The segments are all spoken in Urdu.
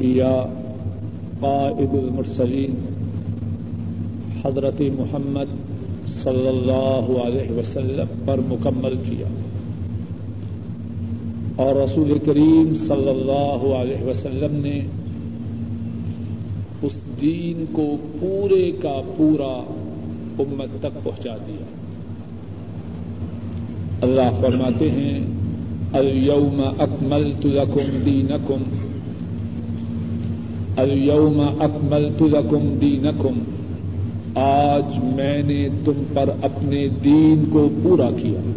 الأنبياء، قائد المرسلين، حضرت محمد صلی اللہ علیہ وسلم پر مکمل کیا۔ اور رسول کریم صلی اللہ علیہ وسلم نے اس دین کو پورے کا پورا امت تک پہنچا دیا۔ اللہ فرماتے ہیں، اليوم اکملت لکم دینکم۔ اليوم اکملت لکم دینکم آج میں نے تم پر اپنے دین کو پورا کیا۔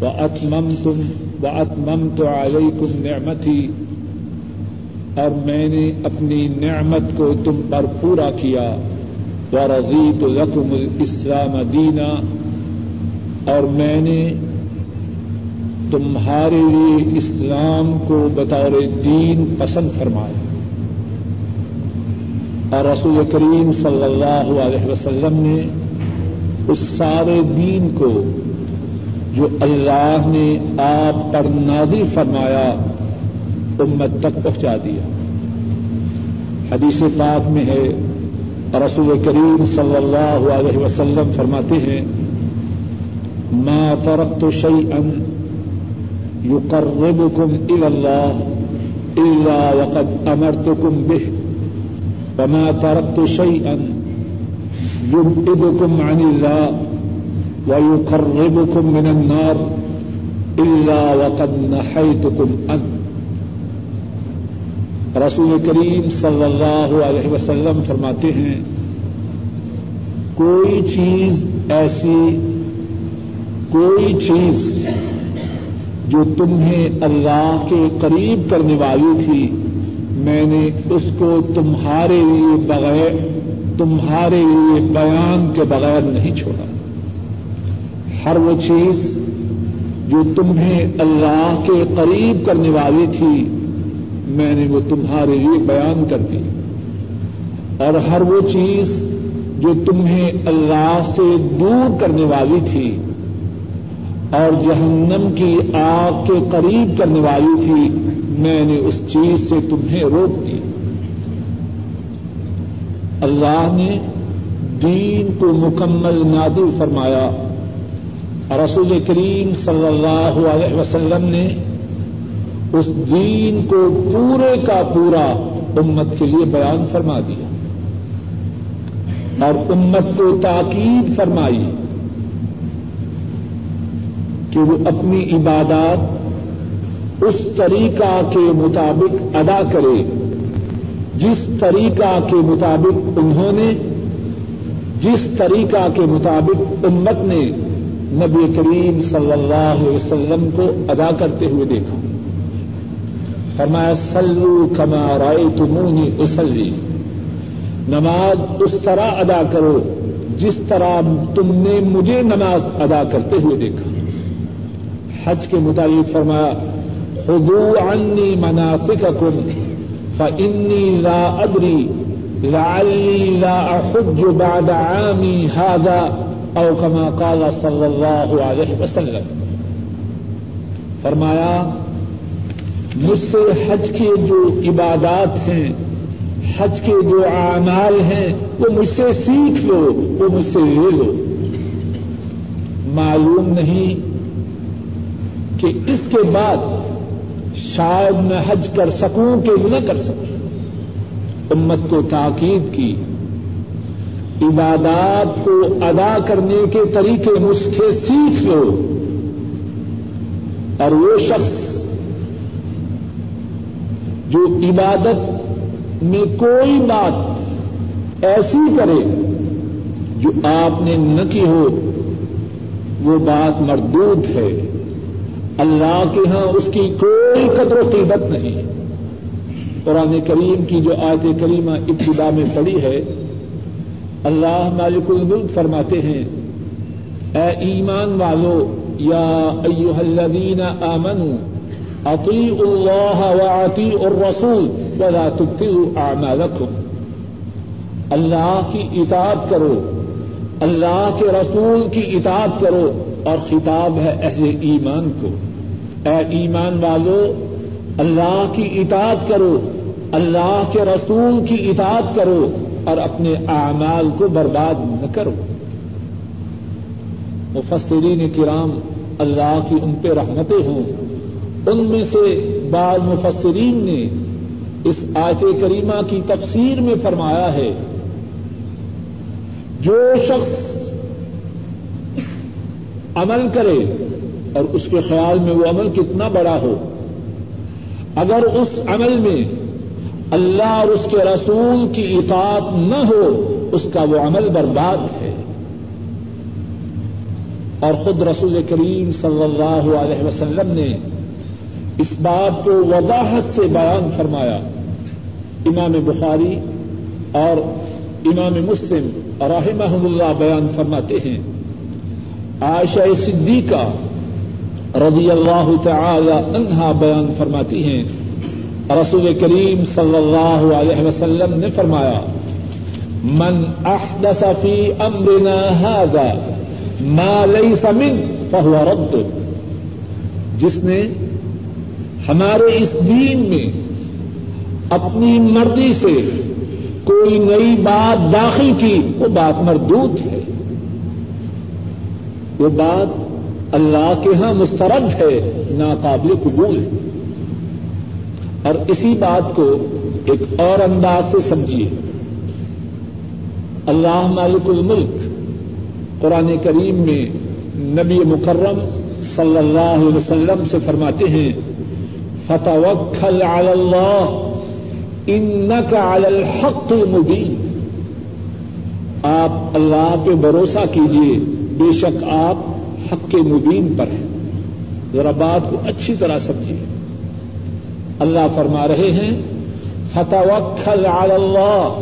وہ اتمم تم وہ اتمم تو آئی کم نعمتی اور میں نے اپنی نعمت کو تم پر پورا کیا۔ وہ رضیت رقم الاسلام دینا۔ اور میں نے تمہارے لیے اسلام کو بطور دین پسند فرمایا۔ اور رسول کریم صلی اللہ علیہ وسلم نے اس سارے دین کو جو اللہ نے آپ پر نادی فرمایا امت تک پہنچا دیا۔ حدیث پاک میں ہے، رسول کریم صلی اللہ علیہ وسلم فرماتے ہیں، ما ترقت شيئا يقربكم الى الله الا وقد امرتكم به وما ترقت شيئا يبعدكم عن الله ويقربكم من النار إلا وقد نحيتكم أن رسول کریم صلی اللہ علیہ وسلم فرماتے ہیں، کوئی چیز ایسی، کوئی چیز جو تمہیں اللہ کے قریب کرنے والی تھی میں نے اس کو تمہارے لیے بغیر تمہارے لیے بیان کے بغیر نہیں چھوڑا۔ ہر وہ چیز جو تمہیں اللہ کے قریب کرنے والی تھی، میں نے وہ تمہارے لیے بیان کر دی۔ اور ہر وہ چیز جو تمہیں اللہ سے دور کرنے والی تھی اور جہنم کی آگ کے قریب کرنے والی تھی میں نے اس چیز سے تمہیں روک دی۔ اللہ نے دین کو مکمل نادر فرمایا۔ رسول کریم صلی اللہ علیہ وسلم نے اس دین کو پورے کا پورا امت کے لیے بیان فرما دیا۔ اور امت کو تاکید فرمائی کہ وہ اپنی عبادات اس طریقہ کے مطابق ادا کرے، جس طریقہ کے مطابق انہوں نے، جس طریقہ کے مطابق امت نے نبی کریم صلی اللہ علیہ وسلم کو ادا کرتے ہوئے دیکھا۔ فرمایا سلو کما رائے تمونی اسلی نماز اس طرح ادا کرو جس طرح تم نے مجھے نماز ادا کرتے ہوئے دیکھا۔ حج کے مطابق فرمایا خدو عنی مناسککم فانی لا ادری لعلی لا احج بعد عامی هذا او کما قال صلی اللہ علیہ وسلم. فرمایا، مجھ سے حج کے جو عبادات ہیں، حج کے جو اعمال ہیں، وہ مجھ سے سیکھ لو، وہ مجھ سے لے لو۔ معلوم نہیں کہ اس کے بعد شاید میں حج کر سکوں کہ نہ کر سکوں۔ امت کو تاکید کی۔ عبادات کو ادا کرنے کے طریقے نسخے سیکھ لو۔ اور وہ شخص جو عبادت میں کوئی بات ایسی کرے جو آپ نے نہ کی ہو، وہ بات مردود ہے۔ اللہ کے ہاں اس کی کوئی قدر و قیمت نہیں۔ قرآن کریم کی جو آیت کریمہ ابتدا میں پڑی ہے، اللہ مالک الملک فرماتے ہیں، اے ایمان والو، یا ایوہ الذین آمنوا، اطیعوا اللہ واطیعوا الرسول ولا تبتلوا اعمالکم۔ اللہ کی اطاعت کرو، اللہ کے رسول کی اطاعت کرو، اور خطاب ہے اہل ایمان کو۔ اے ایمان والو، اللہ کی اطاعت کرو، اللہ کے رسول کی اطاعت کرو اور اپنے اعمال کو برباد نہ کرو۔ مفسرین کرام اللہ کی ان پہ رحمتیں ہوں۔ ان میں سے بعض مفسرین نے اس آیت کریمہ کی تفسیر میں فرمایا ہے، جو شخص عمل کرے اور اس کے خیال میں وہ عمل کتنا بڑا ہو۔ اگر اس عمل میں اللہ اور اس کے رسول کی اطاعت نہ ہو، اس کا وہ عمل برباد ہے۔ اور خود رسول کریم صلی اللہ علیہ وسلم نے اس بات کو وضاحت سے بیان فرمایا۔ امام بخاری اور امام مسلم رحمہ اللہ بیان فرماتے ہیں۔ عائشہ صدیقہ رضی اللہ تعالی عنہا بیان فرماتی ہیں۔ رسول کریم صلی اللہ علیہ وسلم نے فرمایا، من احدث فی امرنا هذا ما ليس من فهو رد. جس نے ہمارے اس دین میں اپنی مرضی سے کوئی نئی بات داخل کی، وہ بات مردود ہے۔ وہ بات اللہ کے ہاں مسترد ہے، ناقابل قبول ہے۔ اور اسی بات کو ایک اور انداز سے سمجھیے۔ اللہ مالک الملک، قرآن کریم میں نبی مکرم صلی اللہ علیہ وسلم سے فرماتے ہیں فتح اللہ ان کا الحق مبین آپ اللہ پہ بھروسہ کیجیے بے شک آپ حق مبین پر ہیں۔ ذرا بات کو اچھی طرح سمجھیے۔ اللہ فرما رہے ہیں فتح اللہ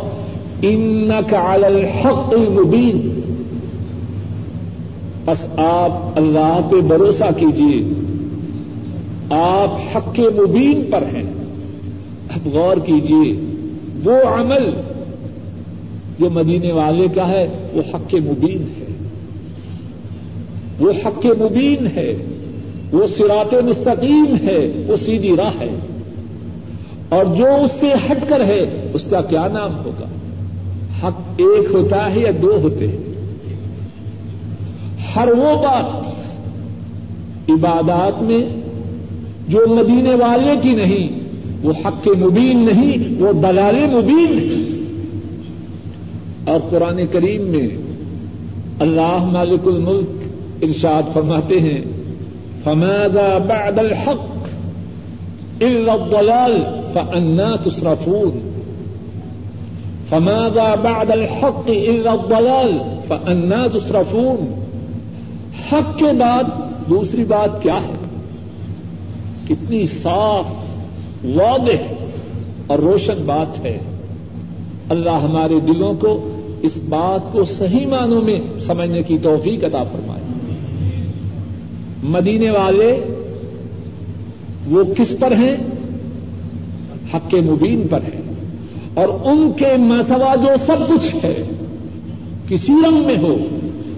ان کا الحق مبین بس آپ اللہ پہ بھروسہ کیجیے۔ آپ حق مبین پر ہیں۔ اب غور کیجیے، وہ عمل جو مدینے والے کا ہے، وہ حق مبین ہے۔ وہ حق مبین ہے، وہ سرات مستقیم ہے، وہ سیدھی راہ ہے۔ اور جو اس سے ہٹ کر ہے، اس کا کیا نام ہوگا؟ حق ایک ہوتا ہے یا دو ہوتے ہیں؟ ہر وہ بات عبادات میں جو مدینے والے کی نہیں، وہ حق مبین نہیں، وہ دلال مبین اور قرآن کریم میں اللہ مالک الملک ارشاد فرماتے ہیں، فماذا بعد الحق الا الضلال فانا تصرفون. فماذا بعد الحق الا الضلال فانا تصرفون. حق کے بعد دوسری بات کیا ہے؟ کتنی صاف، واضح اور روشن بات ہے۔ اللہ ہمارے دلوں کو اس بات کو صحیح معنوں میں سمجھنے کی توفیق عطا فرمائے۔ مدینے والے وہ کس پر ہیں؟ حق مبین پر ہیں۔ اور ان کے مسوا جو سب کچھ ہے، کسی رنگ میں ہو،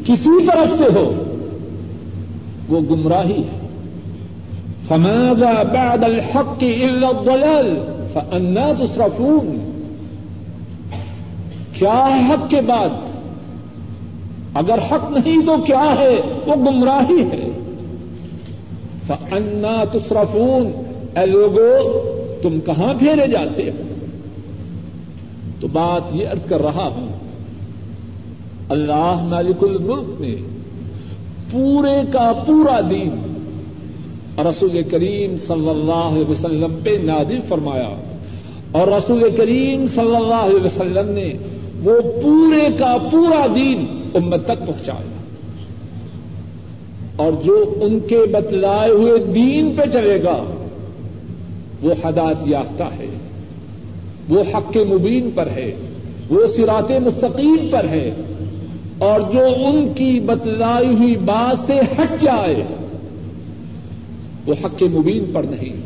کسی طرف سے ہو، وہ گمراہی ہے۔ فماذا بعد الحق الا الضلال فانا تصرفون۔ کیا ہے حق کے بعد؟ اگر حق نہیں تو کیا ہے؟ وہ گمراہی ہے۔ فانا تصرفون اے لوگوں تم کہاں پھیرے جاتے ہو؟ تو بات یہ ارض کر رہا ہوں، اللہ مالک الملک نے پورے کا پورا دین رسول کریم صلی اللہ علیہ وسلم پہ نادر فرمایا اور رسول کریم صلی اللہ علیہ وسلم نے وہ پورے کا پورا دین امت تک پہنچایا۔ اور جو ان کے بتلائے ہوئے دین پہ چلے گا، وہ ہدایت یافتہ ہے، وہ حق مبین پر ہے، وہ سرات مستقیم پر ہے، اور جو ان کی بتلائی ہوئی بات سے ہٹ جائے، وہ حق مبین پر نہیں،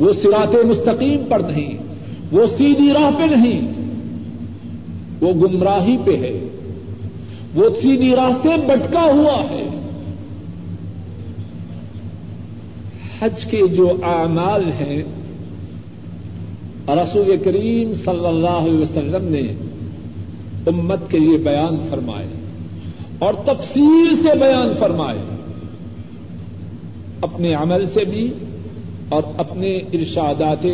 وہ سرات مستقیم پر نہیں، وہ سیدھی راہ پہ نہیں، وہ گمراہی پہ ہے، وہ سیدھی راہ سے بٹکا ہوا ہے۔ حج کے جو اعمال ہیں، رسول کریم صلی اللہ علیہ وسلم نے امت کے لیے بیان فرمائے اور تفصیل سے بیان فرمائے، اپنے عمل سے بھی اور اپنے ارشادات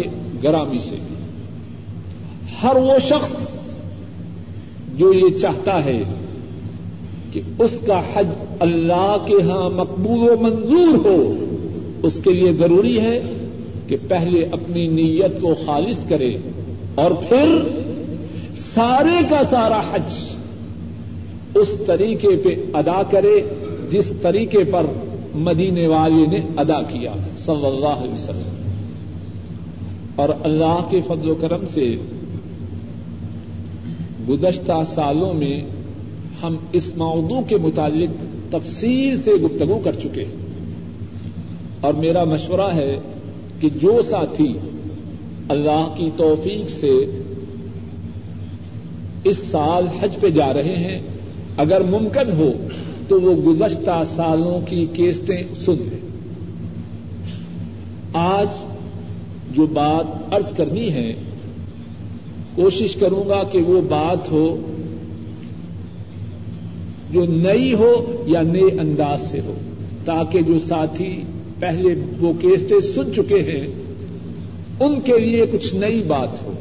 گرامی سے بھی۔ ہر وہ شخص جو یہ چاہتا ہے کہ اس کا حج اللہ کے ہاں مقبول و منظور ہو اس کے لیے ضروری ہے کہ پہلے اپنی نیت کو خالص کرے اور پھر سارے کا سارا حج اس طریقے پہ ادا کرے جس طریقے پر مدینے والے نے ادا کیا صلی اللہ علیہ وسلم۔ اور اللہ کے فضل و کرم سے گزشتہ سالوں میں ہم اس موضوع کے متعلق تفصیل سے گفتگو کر چکے ہیں۔ اور میرا مشورہ ہے کہ جو ساتھی اللہ کی توفیق سے اس سال حج پہ جا رہے ہیں، اگر ممکن ہو تو وہ گزشتہ سالوں کی کیسٹیں سن لیں۔ آج جو بات ارض کرنی ہے، کوشش کروں گا کہ وہ بات ہو جو نئی ہو یا نئے انداز سے ہو، تاکہ جو ساتھی پہلے وہ کیسٹیں سن چکے ہیں، ان کے لیے کچھ نئی بات ہو،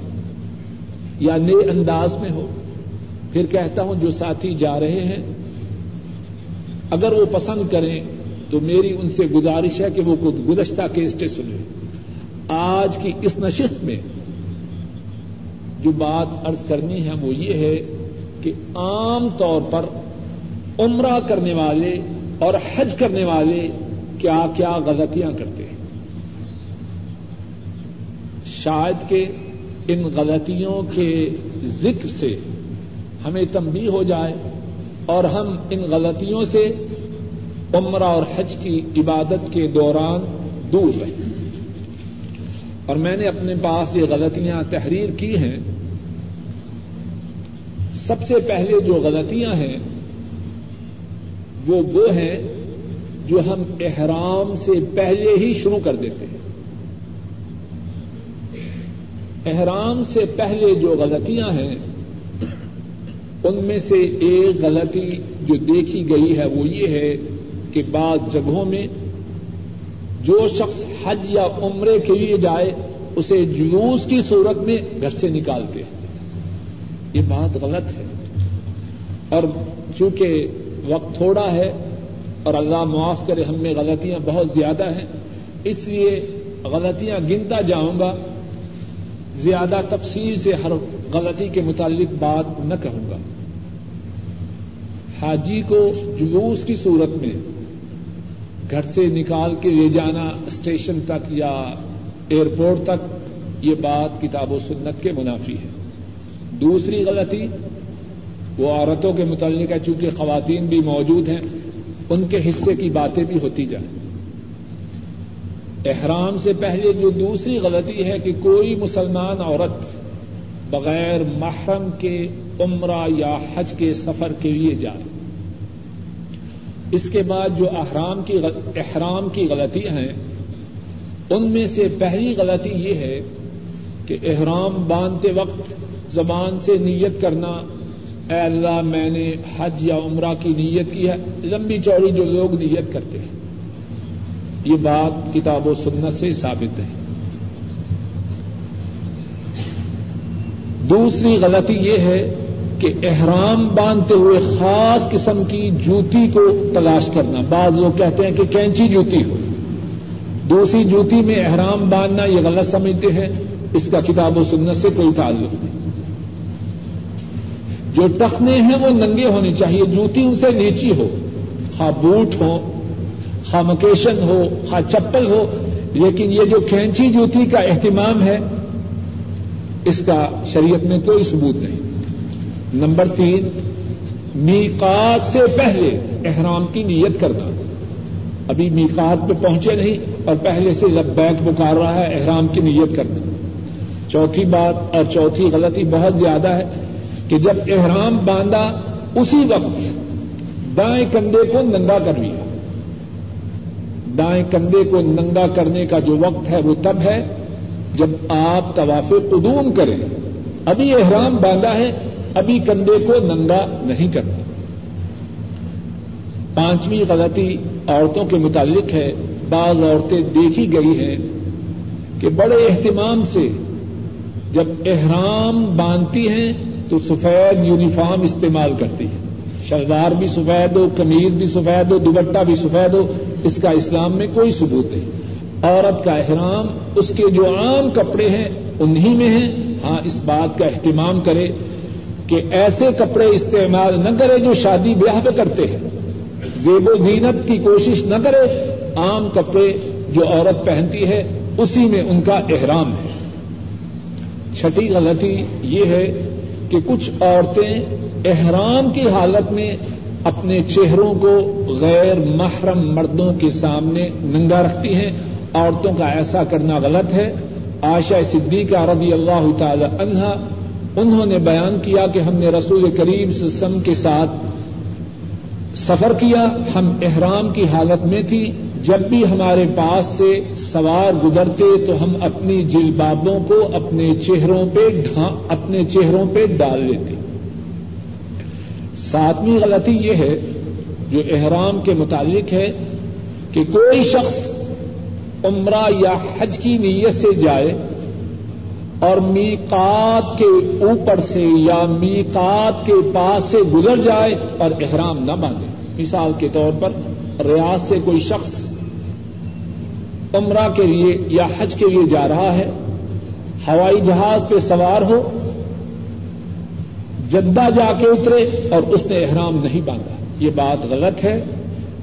یا نئے انداز میں ہو۔ پھر کہتا ہوں، جو ساتھی جا رہے ہیں، اگر وہ پسند کریں تو میری ان سے گزارش ہے کہ وہ گزشتہ کیسٹیں سنیں۔ آج کی اس نشست میں جو بات ارض کرنی ہے، وہ یہ ہے کہ عام طور پر عمرہ کرنے والے اور حج کرنے والے کیا کیا غلطیاں کرتے ہیں۔ شاید کہ ان غلطیوں کے ذکر سے ہمیں تمبی ہو جائے اور ہم ان غلطیوں سے عمرہ اور حج کی عبادت کے دوران دور رہیں۔ اور میں نے اپنے پاس یہ غلطیاں تحریر کی ہیں۔ سب سے پہلے جو غلطیاں ہیں وہ وہ ہیں جو ہم احرام سے پہلے ہی شروع کر دیتے ہیں۔ احرام سے پہلے جو غلطیاں ہیں، ان میں سے ایک غلطی جو دیکھی گئی ہے وہ یہ ہے کہ بعض جگہوں میں جو شخص حج یا عمرے کے لیے جائے، اسے جلوس کی صورت میں گھر سے نکالتے ہیں۔ یہ بات غلط ہے۔ اور چونکہ وقت تھوڑا ہے اور اللہ معاف کرے، ہم میں غلطیاں بہت زیادہ ہیں۔ اس لیے غلطیاں گنتا جاؤں گا۔ زیادہ تفصیل سے ہر غلطی کے متعلق بات نہ کہوں گا۔ حاجی کو جلوس کی صورت میں گھر سے نکال کے لے جانا، اسٹیشن تک یا ایئرپورٹ تک، یہ بات کتاب و سنت کے منافی ہے۔ دوسری غلطی، وہ عورتوں کے متعلق ہے، چونکہ خواتین بھی موجود ہیں۔ ان کے حصے کی باتیں بھی ہوتی جائیں۔ احرام سے پہلے جو دوسری غلطی ہے کہ کوئی مسلمان عورت بغیر محرم کے عمرہ یا حج کے سفر کے لیے جائے۔ اس کے بعد جو احرام کی احرام کی غلطیاں ہیں، ان میں سے پہلی غلطی یہ ہے کہ احرام باندھتے وقت زبان سے نیت کرنا اے اللہ میں نے حج یا عمرہ کی نیت کی ہے، لمبی چوڑی جو لوگ نیت کرتے ہیں۔ یہ بات کتاب و سنت سے ثابت ہے۔ دوسری غلطی یہ ہے کہ احرام باندھتے ہوئے خاص قسم کی جوتی کو تلاش کرنا۔ بعض لوگ کہتے ہیں کہ کینچی جوتی ہو۔ دوسری جوتی میں احرام باندھنا یہ غلط سمجھتے ہیں۔ اس کا کتاب و سنت سے کوئی تعلق نہیں۔ جو ٹخنے ہیں وہ ننگے ہونے چاہیے، جوتی ان سے نیچی ہو، خواہ بوٹ ہو، خواہ مکیشن ہو، خواہ چپل ہو، لیکن یہ جو کینچی جوتی کا اہتمام ہے، اس کا شریعت میں کوئی ثبوت نہیں۔ نمبر تین، میقات سے پہلے احرام کی نیت کرنا۔ ابھی میقات پہ پہنچے نہیں، اور پہلے سے لبیک پکار رہا ہے احرام کی نیت کرنا۔ چوتھی بات اور چوتھی غلطی بہت زیادہ ہے کہ جب احرام باندھا اسی وقت دائیں کندھے کو ننگا کر لیا۔ دائیں کندھے کو ننگا کرنے کا جو وقت ہے وہ تب ہے جب آپ طواف قدوم کریں۔ ابھی احرام باندھا ہے، ابھی کندھے کو ننگا نہیں کرنا۔ پانچویں غلطی عورتوں کے متعلق ہے۔ بعض عورتیں دیکھی گئی ہیں کہ بڑے اہتمام سے جب احرام باندھتی ہیں تو سفید یونیفارم استعمال کرتی ہے۔ شلوار بھی سفید ہو، قمیض بھی سفید ہو، دوپٹہ بھی سفید ہو، اس کا اسلام میں کوئی ثبوت نہیں۔ عورت کا احرام، اس کے جو عام کپڑے ہیں، انہی میں ہیں۔ ہاں اس بات کا اہتمام کرے کہ ایسے کپڑے استعمال نہ کرے جو شادی بیاہ پہ کرتے ہیں۔ زیب و زینت کی کوشش نہ کرے، عام کپڑے جو عورت پہنتی ہے، اسی میں ان کا احرام ہے۔ چھٹی غلطی یہ ہے کہ کچھ عورتیں احرام کی حالت میں اپنے چہروں کو غیر محرم مردوں کے سامنے ننگا رکھتی ہیں۔ عورتوں کا ایسا کرنا غلط ہے۔ آشا صدیقہ رضی اللہ تعالی عنہا، انہوں نے بیان کیا کہ ہم نے رسول کریم سسم کے ساتھ سفر کیا۔ ہم احرام کی حالت میں تھی جب بھی ہمارے پاس سے سوار گزرتے تو ہم اپنی جلبابوں کو اپنے چہروں پہ اپنے چہروں پہ ڈال لیتے۔ ساتویں غلطی یہ ہے، جو احرام کے متعلق ہے، کہ کوئی شخص عمرہ یا حج کی نیت سے جائے اور میقات کے اوپر سے یا میقات کے پاس سے گزر جائے اور احرام نہ باندھے۔ مثال کے طور پر، ریاض سے کوئی شخص عمرہ کے لیے یا حج کے لیے جا رہا ہے، ہوائی جہاز پہ سوار ہو، جدہ جا کے اترے اور اس نے احرام نہیں باندھا۔ یہ بات غلط ہے۔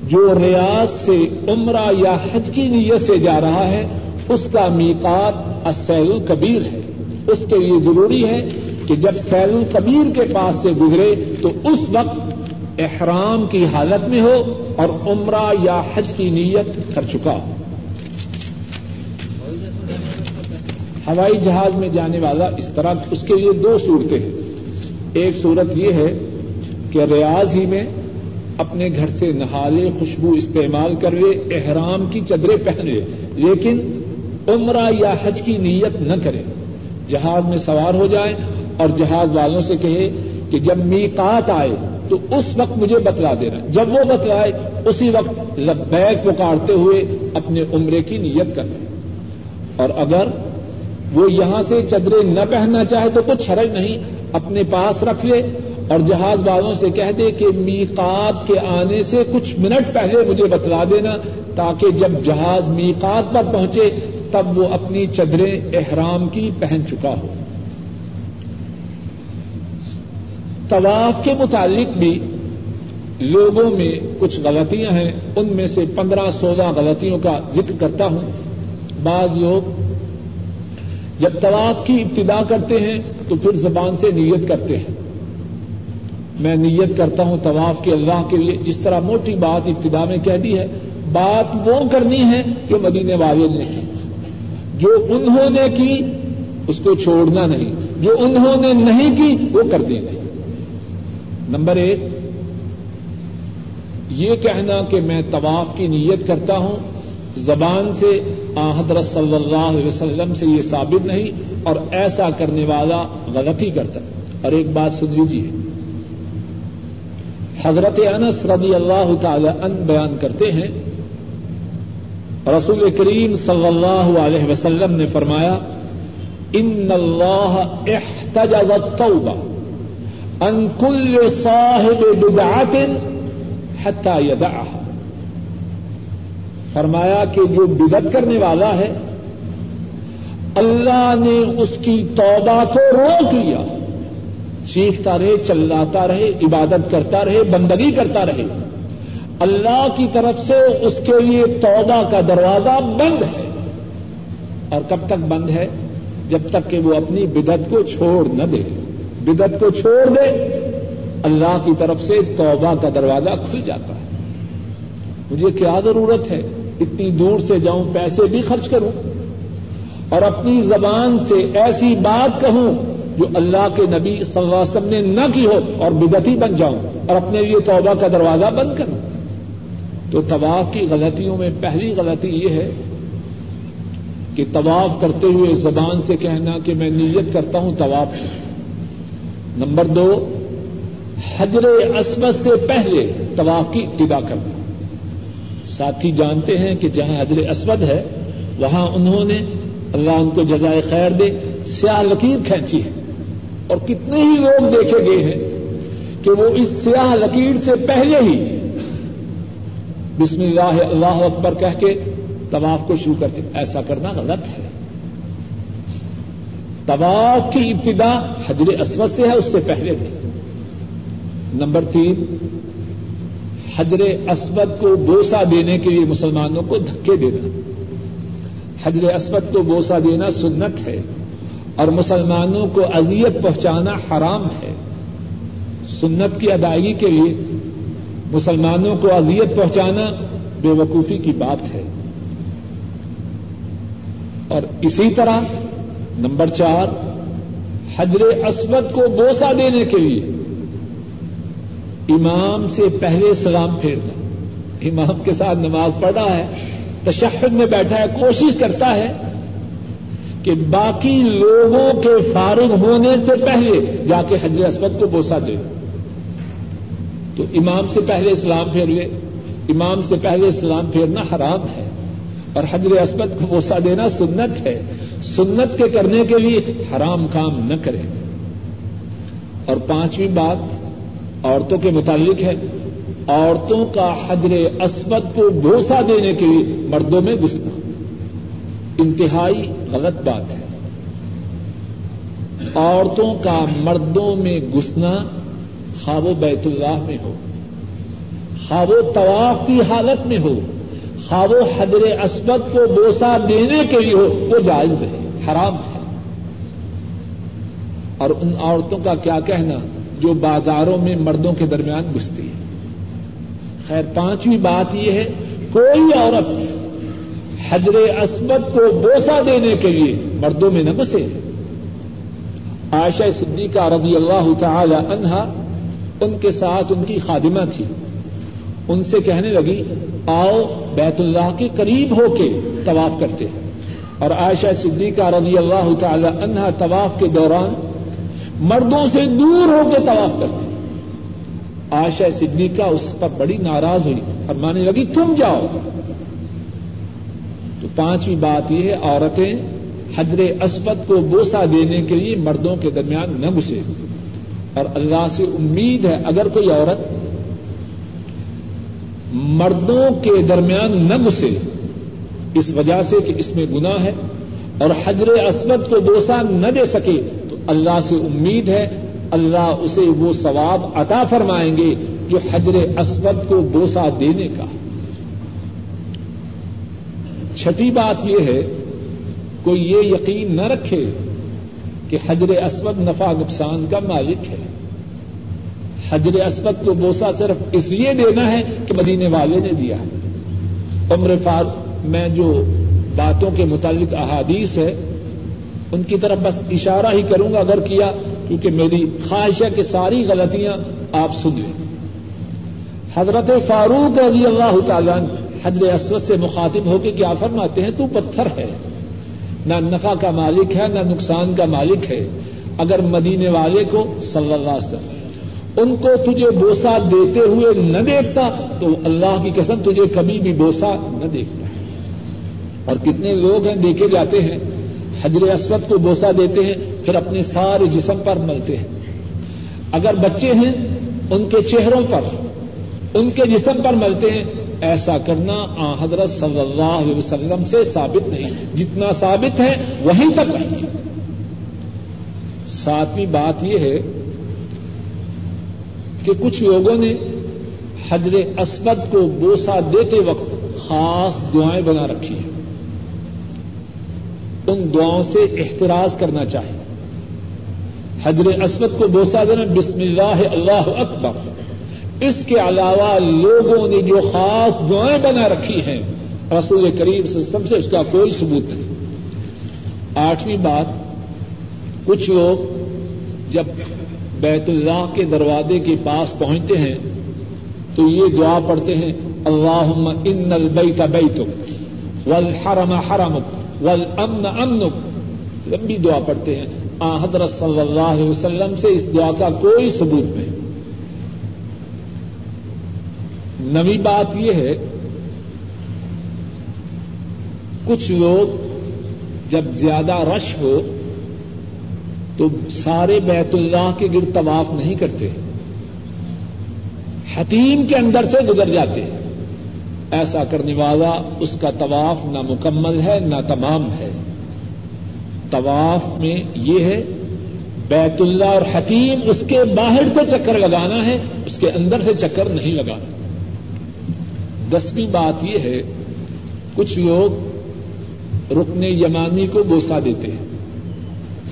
جو ریاض سے عمرہ یا حج کی نیت سے جا رہا ہے، اس کا میقات السیل الکبیر ہے۔ اس کے لیے ضروری ہے کہ جب سیل الکبیر کے پاس سے گزرے تو اس وقت احرام کی حالت میں ہو اور عمرہ یا حج کی نیت کر چکا ہو۔ ہوائی جہاز میں جانے والا اس طرح، اس کے لیے دو صورتیں ہیں۔ ایک صورت یہ ہے کہ ریاض ہی میں اپنے گھر سے نہالے، خوشبو استعمال کر لے، احرام کی چدریں پہن لے، لیکن عمرہ یا حج کی نیت نہ کرے۔ جہاز میں سوار ہو جائے اور جہاز والوں سے کہے کہ جب میقات آئے تو اس وقت مجھے بتلا دینا۔ جب وہ بتلائے، اسی وقت لبیک پکارتے ہوئے اپنے عمرے کی نیت کر لیں اور اگر وہ یہاں سے چدرے نہ پہننا چاہے تو کچھ حرج نہیں، اپنے پاس رکھ لے اور جہاز والوں سے کہہ دے کہ میقات کے آنے سے کچھ منٹ پہلے مجھے بتلا دینا تاکہ جب جہاز میقات پر پہنچے تب وہ اپنی چدریں احرام کی پہن چکا ہو۔ طواف کے متعلق بھی لوگوں میں کچھ غلطیاں ہیں، ان میں سے پندرہ سولہ غلطیوں کا ذکر کرتا ہوں۔ بعض لوگ جب طواف کی ابتدا کرتے ہیں تو پھر زبان سے نیت کرتے ہیں۔ میں نیت کرتا ہوں طواف کے اللہ کے لیے۔ جس طرح موٹی بات ابتدا میں کہہ دی ہے، بات وہ کرنی ہے جو مدینے والے نے کی۔ جو انہوں نے کی، اس کو چھوڑنا نہیں۔ جو انہوں نے نہیں کی، وہ کر دی نمبر ایک، یہ کہنا کہ میں طواف کی نیت کرتا ہوں، زبان سے حضرت صلی اللہ علیہ وسلم سے یہ ثابت نہیں اور ایسا کرنے والا غلطی کرتا اور ایک بات سن لیجیے حضرت انس رضی اللہ تعالی ان بیان کرتے ہیں۔ رسول کریم صلی اللہ علیہ وسلم نے فرمایا، ان اللہ احتجز التوبہ ان کل صاحب بدعت حتى يدعها فرمایا کہ جو بدت کرنے والا ہے، اللہ نے اس کی توبہ کو روک لیا۔ چیختا رہے، چلاتا رہے، عبادت کرتا رہے، بندگی کرتا رہے۔ اللہ کی طرف سے اس کے لیے توبہ کا دروازہ بند ہے۔ اور کب تک بند ہے؟ جب تک کہ وہ اپنی بدت کو چھوڑ نہ دے۔ بدت کو چھوڑ دے، اللہ کی طرف سے توبہ کا دروازہ کھل جاتا ہے۔ مجھے کیا ضرورت ہے؟ اتنی دور سے جاؤں، پیسے بھی خرچ کروں۔ اور اپنی زبان سے ایسی بات کہوں جو اللہ کے نبی صلی اللہ علیہ وسلم نے نہ کی ہو اور بدتی بن جاؤں اور اپنے لیے توبہ کا دروازہ بند کروں۔ تو طواف کی غلطیوں میں پہلی غلطی یہ ہے کہ طواف کرتے ہوئے زبان سے کہنا کہ میں نیت کرتا ہوں طواف کی۔ نمبر دو، حجر اسمت سے پہلے طواف کی ابتدا کرنا۔ ساتھی جانتے ہیں کہ جہاں حجر اسود ہے، وہاں انہوں نے اللہ ان کو جزائے خیر دے، سیاہ لکیر کھینچی ہے۔ اور کتنے ہی لوگ دیکھے گئے ہیں کہ وہ اس سیاہ لکیر سے پہلے ہی بسم اللہ اللہ اکبر کہہ کے طواف کو شروع کرتے۔ ایسا کرنا غلط ہے۔ طواف کی ابتدا حجر اسود سے ہے، اس سے پہلے بھی نمبر تین حجر اسود کو بوسا دینے کے لیے مسلمانوں کو دھکے دینا۔ حجر اسود کو بوسا دینا سنت ہے اور مسلمانوں کو اذیت پہنچانا حرام ہے۔ سنت کی ادائیگی کے لیے مسلمانوں کو اذیت پہنچانا بے وقوفی کی بات ہے۔ اور اسی طرح نمبر چار، حجر اسود کو بوسا دینے کے لیے امام سے پہلے سلام پھیرنا امام کے ساتھ نماز پڑھا ہے، تشہد میں بیٹھا ہے، کوشش کرتا ہے کہ باقی لوگوں کے فارغ ہونے سے پہلے جا کے حجر اسود کو بوسا دے۔ تو امام سے پہلے اسلام پھیر لے۔ امام سے پہلے اسلام پھیرنا حرام ہے۔ اور حجر اسمت کو بوسا دینا سنت ہے۔ سنت کے کرنے کے لیے حرام کام نہ کرے اور پانچویں بات عورتوں کے متعلق ہے۔ عورتوں کا حجر اسمت کو بوسا دینے کے لیے مردوں میں گھسنا۔ انتہائی غلط بات ہے۔ عورتوں کا مردوں میں گھسنا خواب و بیت اللہ میں ہو۔ خواب و طواف کی حالت میں ہو۔ خواب و حضر اسمت کو بوسا دینے کے لیے ہو۔ وہ جائز نہیں، حرام ہے۔ اور ان عورتوں کا کیا کہنا؟ جو بازاروں میں مردوں کے درمیان گھستی ہے۔ خیر، پانچویں بات یہ ہے، کوئی عورت حجر اسمت کو بوسا دینے کے لیے مردوں میں نہ گھسے۔ عائشہ صدیقہ رضی اللہ تعالی عنہا ان کے ساتھ ان کی خادمہ تھی۔ ان سے کہنے لگی، آؤ بیت اللہ کے قریب ہو کے طواف کرتے ہیں۔ اور عائشہ صدیقہ رضی اللہ تعالی عنہا طواف کے دوران مردوں سے دور ہو کے طواف کرتے عائشہ صدیقہ اس پر بڑی ناراض ہوئی اور مانے لگی، تم جاؤ۔ تو پانچویں بات یہ ہے، عورتیں حجر اسبت کو بوسا دینے کے لیے مردوں کے درمیان نہ گھسے۔ اور اللہ سے امید ہے، اگر کوئی عورت مردوں کے درمیان نہ گھسے، اس وجہ سے کہ اس میں گنا ہے۔ اور حجر اسود کو بوسا نہ دے سکے اللہ سے امید ہے، اللہ اسے وہ ثواب عطا فرمائیں گے جو حجر اسود کو بوسا دینے کا۔ چھٹی بات یہ ہے، کوئی یہ یقین نہ رکھے کہ حجر اسود نفع نقصان کا مالک ہے۔ حجر اسود کو بوسا صرف اس لیے دینا ہے کہ مدینے والے نے دیا ہے۔ عمر فار میں جو باتوں کے متعلق احادیث ہے ان کی طرف بس اشارہ ہی کروں گا اگر کیا، کیونکہ میری خواہش ہے کہ ساری غلطیاں آپ سن لیں۔ حضرت فاروق رضی اللہ تعالیٰ حجر اسود سے مخاطب ہو کے کیا فرماتے ہیں، تو پتھر ہے۔ نہ نفع کا مالک ہے، نہ نقصان کا مالک ہے۔ اگر مدینے والے کو صلی اللہ علیہ وسلم ان کو تجھے بوسا دیتے ہوئے نہ دیکھتا، تو اللہ کی قسم تجھے کبھی بھی بوسا نہ دیکھتا۔ اور کتنے لوگ ہیں، دیکھے جاتے ہیں حجر اسود کو بوسا دیتے ہیں، پھر اپنے سارے جسم پر ملتے ہیں۔ اگر بچے ہیں، ان کے چہروں پر، ان کے جسم پر ملتے ہیں، ایسا کرنا آ حضرت صلی اللہ علیہ وسلم سے ثابت نہیں۔ جتنا ثابت ہے، وہیں تک رہیں گے ساتویں بات یہ ہے کہ کچھ لوگوں نے حجر اسود کو بوسا دیتے وقت خاص دعائیں بنا رکھی ہیں۔ ان دعاؤں سے احتراز کرنا چاہیے حجر اسود کو بوسا دینا بسم اللہ اللہ اکبر اس کے علاوہ لوگوں نے جو خاص دعائیں بنا رکھی ہیں، رسول کریم سے سب سے اس کا کوئی ثبوت نہیں۔ آٹھویں بات، کچھ لوگ جب بیت اللہ کے دروازے کے پاس پہنچتے ہیں، تو یہ دعا پڑھتے ہیں اللهم ان البيت بيتك والحرم حرمك والامن امنك لمبی دعا پڑھتے ہیں۔ آ، حضرت صلی اللہ علیہ وسلم سے اس دعا کا کوئی ثبوت نہیں۔ نوی بات یہ ہے، کچھ لوگ جب زیادہ رش ہو، تو سارے بیت اللہ کے گرد طواف نہیں کرتے۔ حتیم کے اندر سے گزر جاتے ہیں۔ ایسا کرنے والا اس کا طواف نہ مکمل ہے، نہ تمام ہے۔ طواف میں یہ ہے، بیت اللہ اور حتیم اس کے باہر سے چکر لگانا ہے، اس کے اندر سے چکر نہیں لگانا۔ دسویں بات یہ ہے، کچھ لوگ رکن یمانی کو بوسا دیتے ہیں۔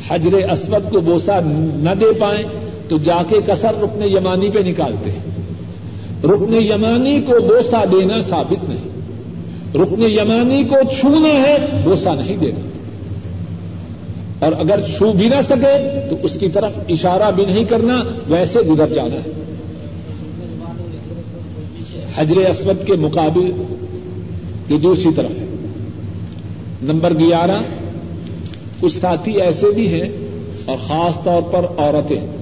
حجر اسود کو بوسا نہ دے پائیں تو جا کے کسر رکن یمانی پہ نکالتے ہیں۔ رکن یمانی کو بوسا دینا ثابت نہیں۔ رکن یمانی کو چھونا ہے بوسا نہیں دینا۔ اور اگر چھو بھی نہ سکے، تو اس کی طرف اشارہ بھی نہیں کرنا، ویسے گزر جانا ہے۔ حجر اسود کے مقابل یہ دوسری طرف ہے۔ نمبر گیارہ کچھ ساتھی ایسے بھی ہیں اور خاص طور پر عورتیں۔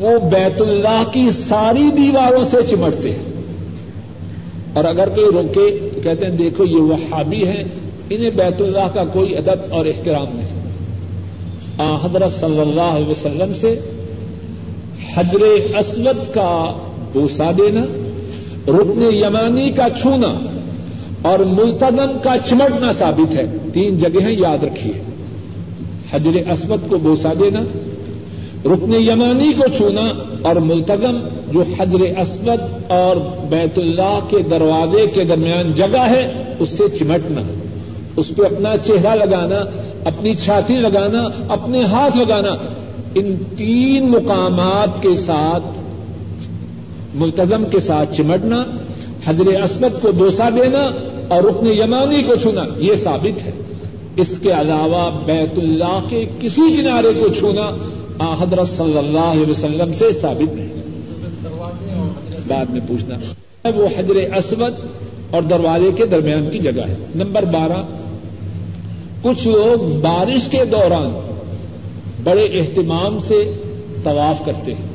وہ بیت اللہ کی ساری دیواروں سے چمٹتے ہیں۔ اور اگر کوئی روکے تو کہتے ہیں دیکھو یہ وہابی ہیں، انہیں بیت اللہ کا کوئی ادب اور احترام نہیں۔ آ، حضرت صلی اللہ علیہ وسلم سے حجر اسود کا بوسا دینا، رکن یمانی کا چھونا اور ملتدم کا چمٹنا ثابت ہے۔ تین جگہیں یاد رکھیے۔ حجر اسود کو بوسا دینا رکن یمانی کو چھونا اور ملتگم جو حجر اسود اور بیت اللہ کے دروازے کے درمیان جگہ ہے، اس سے چمٹنا۔ اس پہ اپنا چہرہ لگانا، اپنی چھاتی لگانا، اپنے ہاتھ لگانا۔ ان تین مقامات کے ساتھ ملتظم کے ساتھ چمٹنا، حجر اسود کو بوسا دینا اور رکن یمانی کو چھونا، یہ ثابت ہے۔ اس کے علاوہ بیت اللہ کے کسی کنارے کو چھونا حضرت صلی اللہ علیہ وسلم سے ثابت نہیں۔ بعد میں پوچھنا وہ حجر اسود اور دروازے کے درمیان کی جگہ ہے۔ نمبر بارہ، کچھ لوگ بارش کے دوران بڑے اہتمام سے طواف کرتے ہیں۔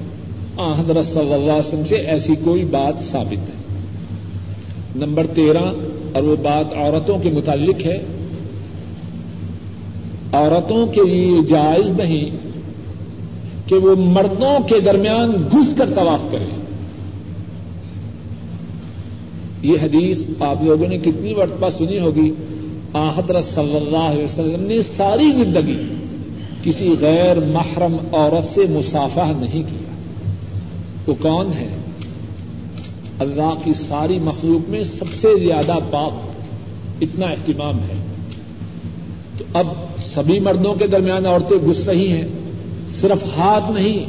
حضرت صلی اللہ علیہ وسلم سے ایسی کوئی بات ثابت ہے نمبر تیرہ، اور وہ بات عورتوں کے متعلق ہے۔ عورتوں کے لیے جائز نہیں۔ کہ وہ مردوں کے درمیان گھس کر طواف کرے۔ یہ حدیث آپ لوگوں نے کتنی مرتبہ سنی ہوگی۔ حضرت صلی اللہ علیہ وسلم نے ساری زندگی کسی غیر محرم عورت سے مسافہ نہیں کیا۔ وہ کون ہے؟ اللہ کی ساری مخلوق میں سب سے زیادہ پاک اتنا اہتمام ہے۔ تو اب سبھی مردوں کے درمیان عورتیں گھس رہی ہیں۔ صرف ہاتھ نہیں،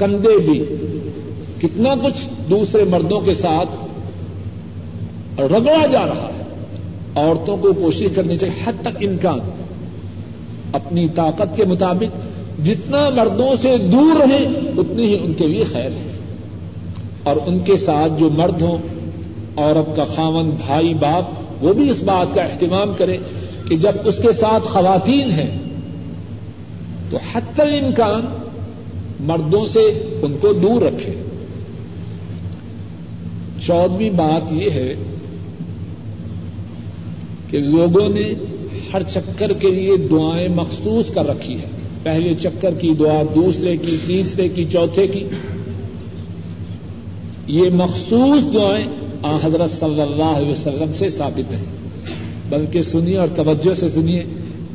کندھے بھی۔ کتنا کچھ دوسرے مردوں کے ساتھ رگڑا جا رہا ہے۔ عورتوں کو کوشش کرنی چاہیے، حد تک امکان اپنی طاقت کے مطابق جتنا مردوں سے دور رہیں، اتنی ہی ان کے لیے خیر ہے۔ اور ان کے ساتھ جو مرد ہوں، عورت کا خاون، بھائی، باپ، وہ بھی اس بات کا اہتمام کرے کہ جب اس کے ساتھ خواتین ہیں تو حت امکان مردوں سے ان کو دور رکھے۔ چودہویں بات یہ ہے کہ لوگوں نے ہر چکر کے لیے دعائیں مخصوص کر رکھی ہے پہلے چکر کی دعا، دوسرے کی، تیسرے کی، چوتھے کی۔ یہ مخصوص دعائیں آ حضرت صلی اللہ علیہ وسلم سے ثابت ہیں۔ بلکہ سنیے اور توجہ سے سنیے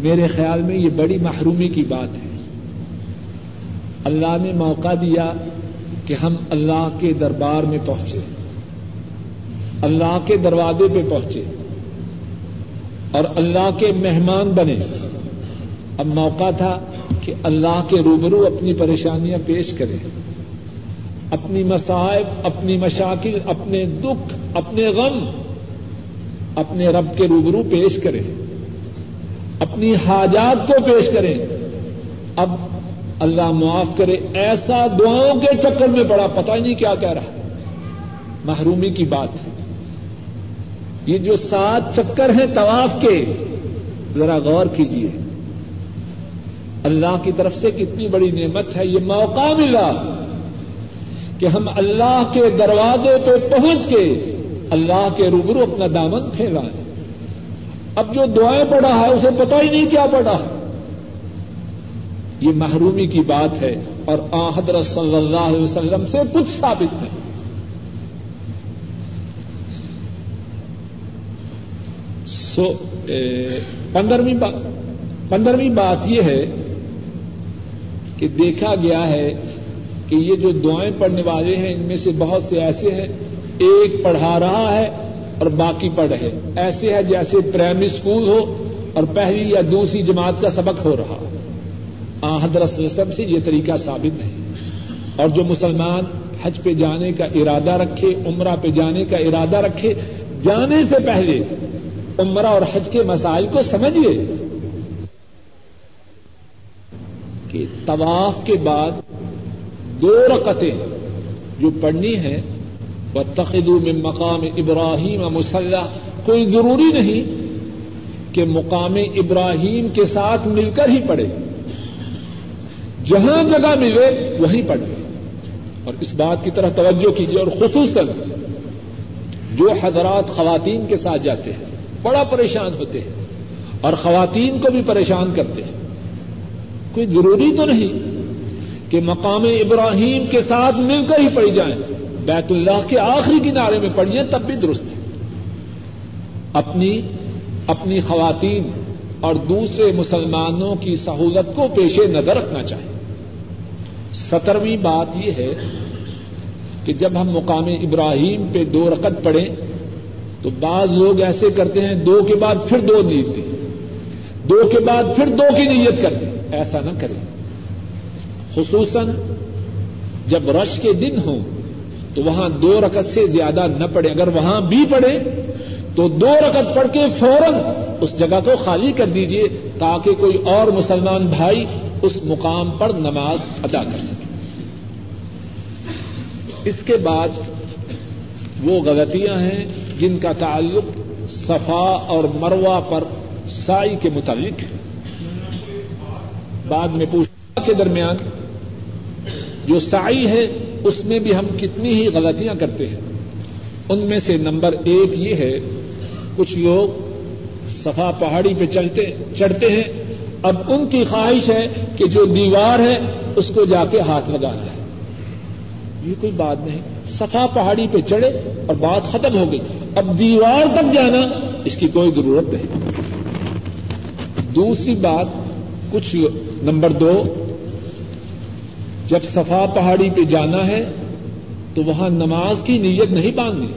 میرے خیال میں یہ بڑی محرومی کی بات ہے۔ اللہ نے موقع دیا کہ ہم اللہ کے دربار میں پہنچے۔ اللہ کے دروازے پہ پہنچے۔ اور اللہ کے مہمان بنے۔ اب موقع تھا کہ اللہ کے روبرو اپنی پریشانیاں پیش کریں۔ اپنی مسائب اپنی مشاکل، اپنے دکھ، اپنے غم، اپنے رب کے روبرو پیش کریں۔ اپنی حاجات کو پیش کریں اب اللہ معاف کرے، ایسا دعاؤں کے چکر میں پڑا، پتہ ہی نہیں کیا کہہ رہا۔ محرومی کی بات ہے۔ یہ جو سات چکر ہیں طواف کے، ذرا غور کیجیے اللہ کی طرف سے کتنی بڑی نعمت ہے، یہ موقع ملا کہ ہم اللہ کے دروازے پہ پہنچ کے اللہ کے روبرو اپنا دامن پھیلائیں۔ اب جو دعائیں پڑھا ہے، اسے پتا ہی نہیں کیا پڑھا۔ ہے یہ محرومی کی بات ہے اور آ حضرت صلی اللہ علیہ وسلم سے کچھ ثابت نہیں۔ سو پندرہویں پندرہویں بات یہ ہے کہ دیکھا گیا ہے کہ یہ جو دعائیں پڑھنے والے ہیں، ان میں سے بہت سے ایسے ہیں، ایک پڑھا رہا ہے اور باقی پڑھ رہے ایسے ہے جیسے پرائمری اسکول ہو اور پہلی یا دوسری جماعت کا سبق ہو رہا۔ حضرت وسلم سے یہ طریقہ ثابت نہیں اور جو مسلمان حج پہ جانے کا ارادہ رکھے، عمرہ پہ جانے کا ارادہ رکھے، جانے سے پہلے عمرہ اور حج کے مسائل کو سمجھیے کہ طواف کے بعد دو رقطیں جو پڑھنی ہیں وہ میں مقام ابراہیم مسلح۔ کوئی ضروری نہیں کہ مقام ابراہیم کے ساتھ مل کر ہی پڑھے۔ جہاں جگہ ملے وہیں پڑھے۔ اور اس بات کی طرح توجہ کیجیے اور خصوصاً جو حضرات خواتین کے ساتھ جاتے ہیں، بڑا پریشان ہوتے ہیں اور خواتین کو بھی پریشان کرتے ہیں۔ کوئی ضروری تو نہیں کہ مقام ابراہیم کے ساتھ مل کر ہی پڑھی جائیں۔ بیت اللہ کے آخری کنارے میں پڑھیے تب بھی درست ہے اپنی اپنی خواتین اور دوسرے مسلمانوں کی سہولت کو پیش نظر رکھنا چاہیے سترویں بات یہ ہے کہ جب ہم مقام ابراہیم پہ دو رقط پڑھیں، تو بعض لوگ ایسے کرتے ہیں، دو کے بعد پھر دو نیت دیں۔ دو کے بعد پھر دو کی نیت کر دیں۔ ایسا نہ کریں۔ خصوصاً جب رش کے دن ہوں تو وہاں دو رقط سے زیادہ نہ پڑے اگر وہاں بھی پڑے تو دو رقط پڑھ کے فوراً اس جگہ کو خالی کر دیجیے تاکہ کوئی اور مسلمان بھائی اس مقام پر نماز ادا کر سکے۔ اس کے بعد وہ غلطیاں ہیں جن کا تعلق صفا اور مروا پر سائی کے متعلق ہے۔ بعد میں پوچھا کے درمیان جو سائی ہے اس میں بھی ہم کتنی ہی غلطیاں کرتے ہیں۔ ان میں سے نمبر ایک یہ ہے، کچھ لوگ صفا پہاڑی پہ چلتے، چڑھتے ہیں۔ اب ان کی خواہش ہے کہ جو دیوار ہے، اس کو جا کے ہاتھ لگانا ہے۔ یہ کوئی بات نہیں۔ صفا پہاڑی پہ چڑھے اور بات ختم ہو گئی۔ اب دیوار تک جانا، اس کی کوئی ضرورت نہیں۔ دوسری بات، کچھ نمبر دو جب صفا پہاڑی پہ جانا ہے تو وہاں نماز کی نیت نہیں باندھنی۔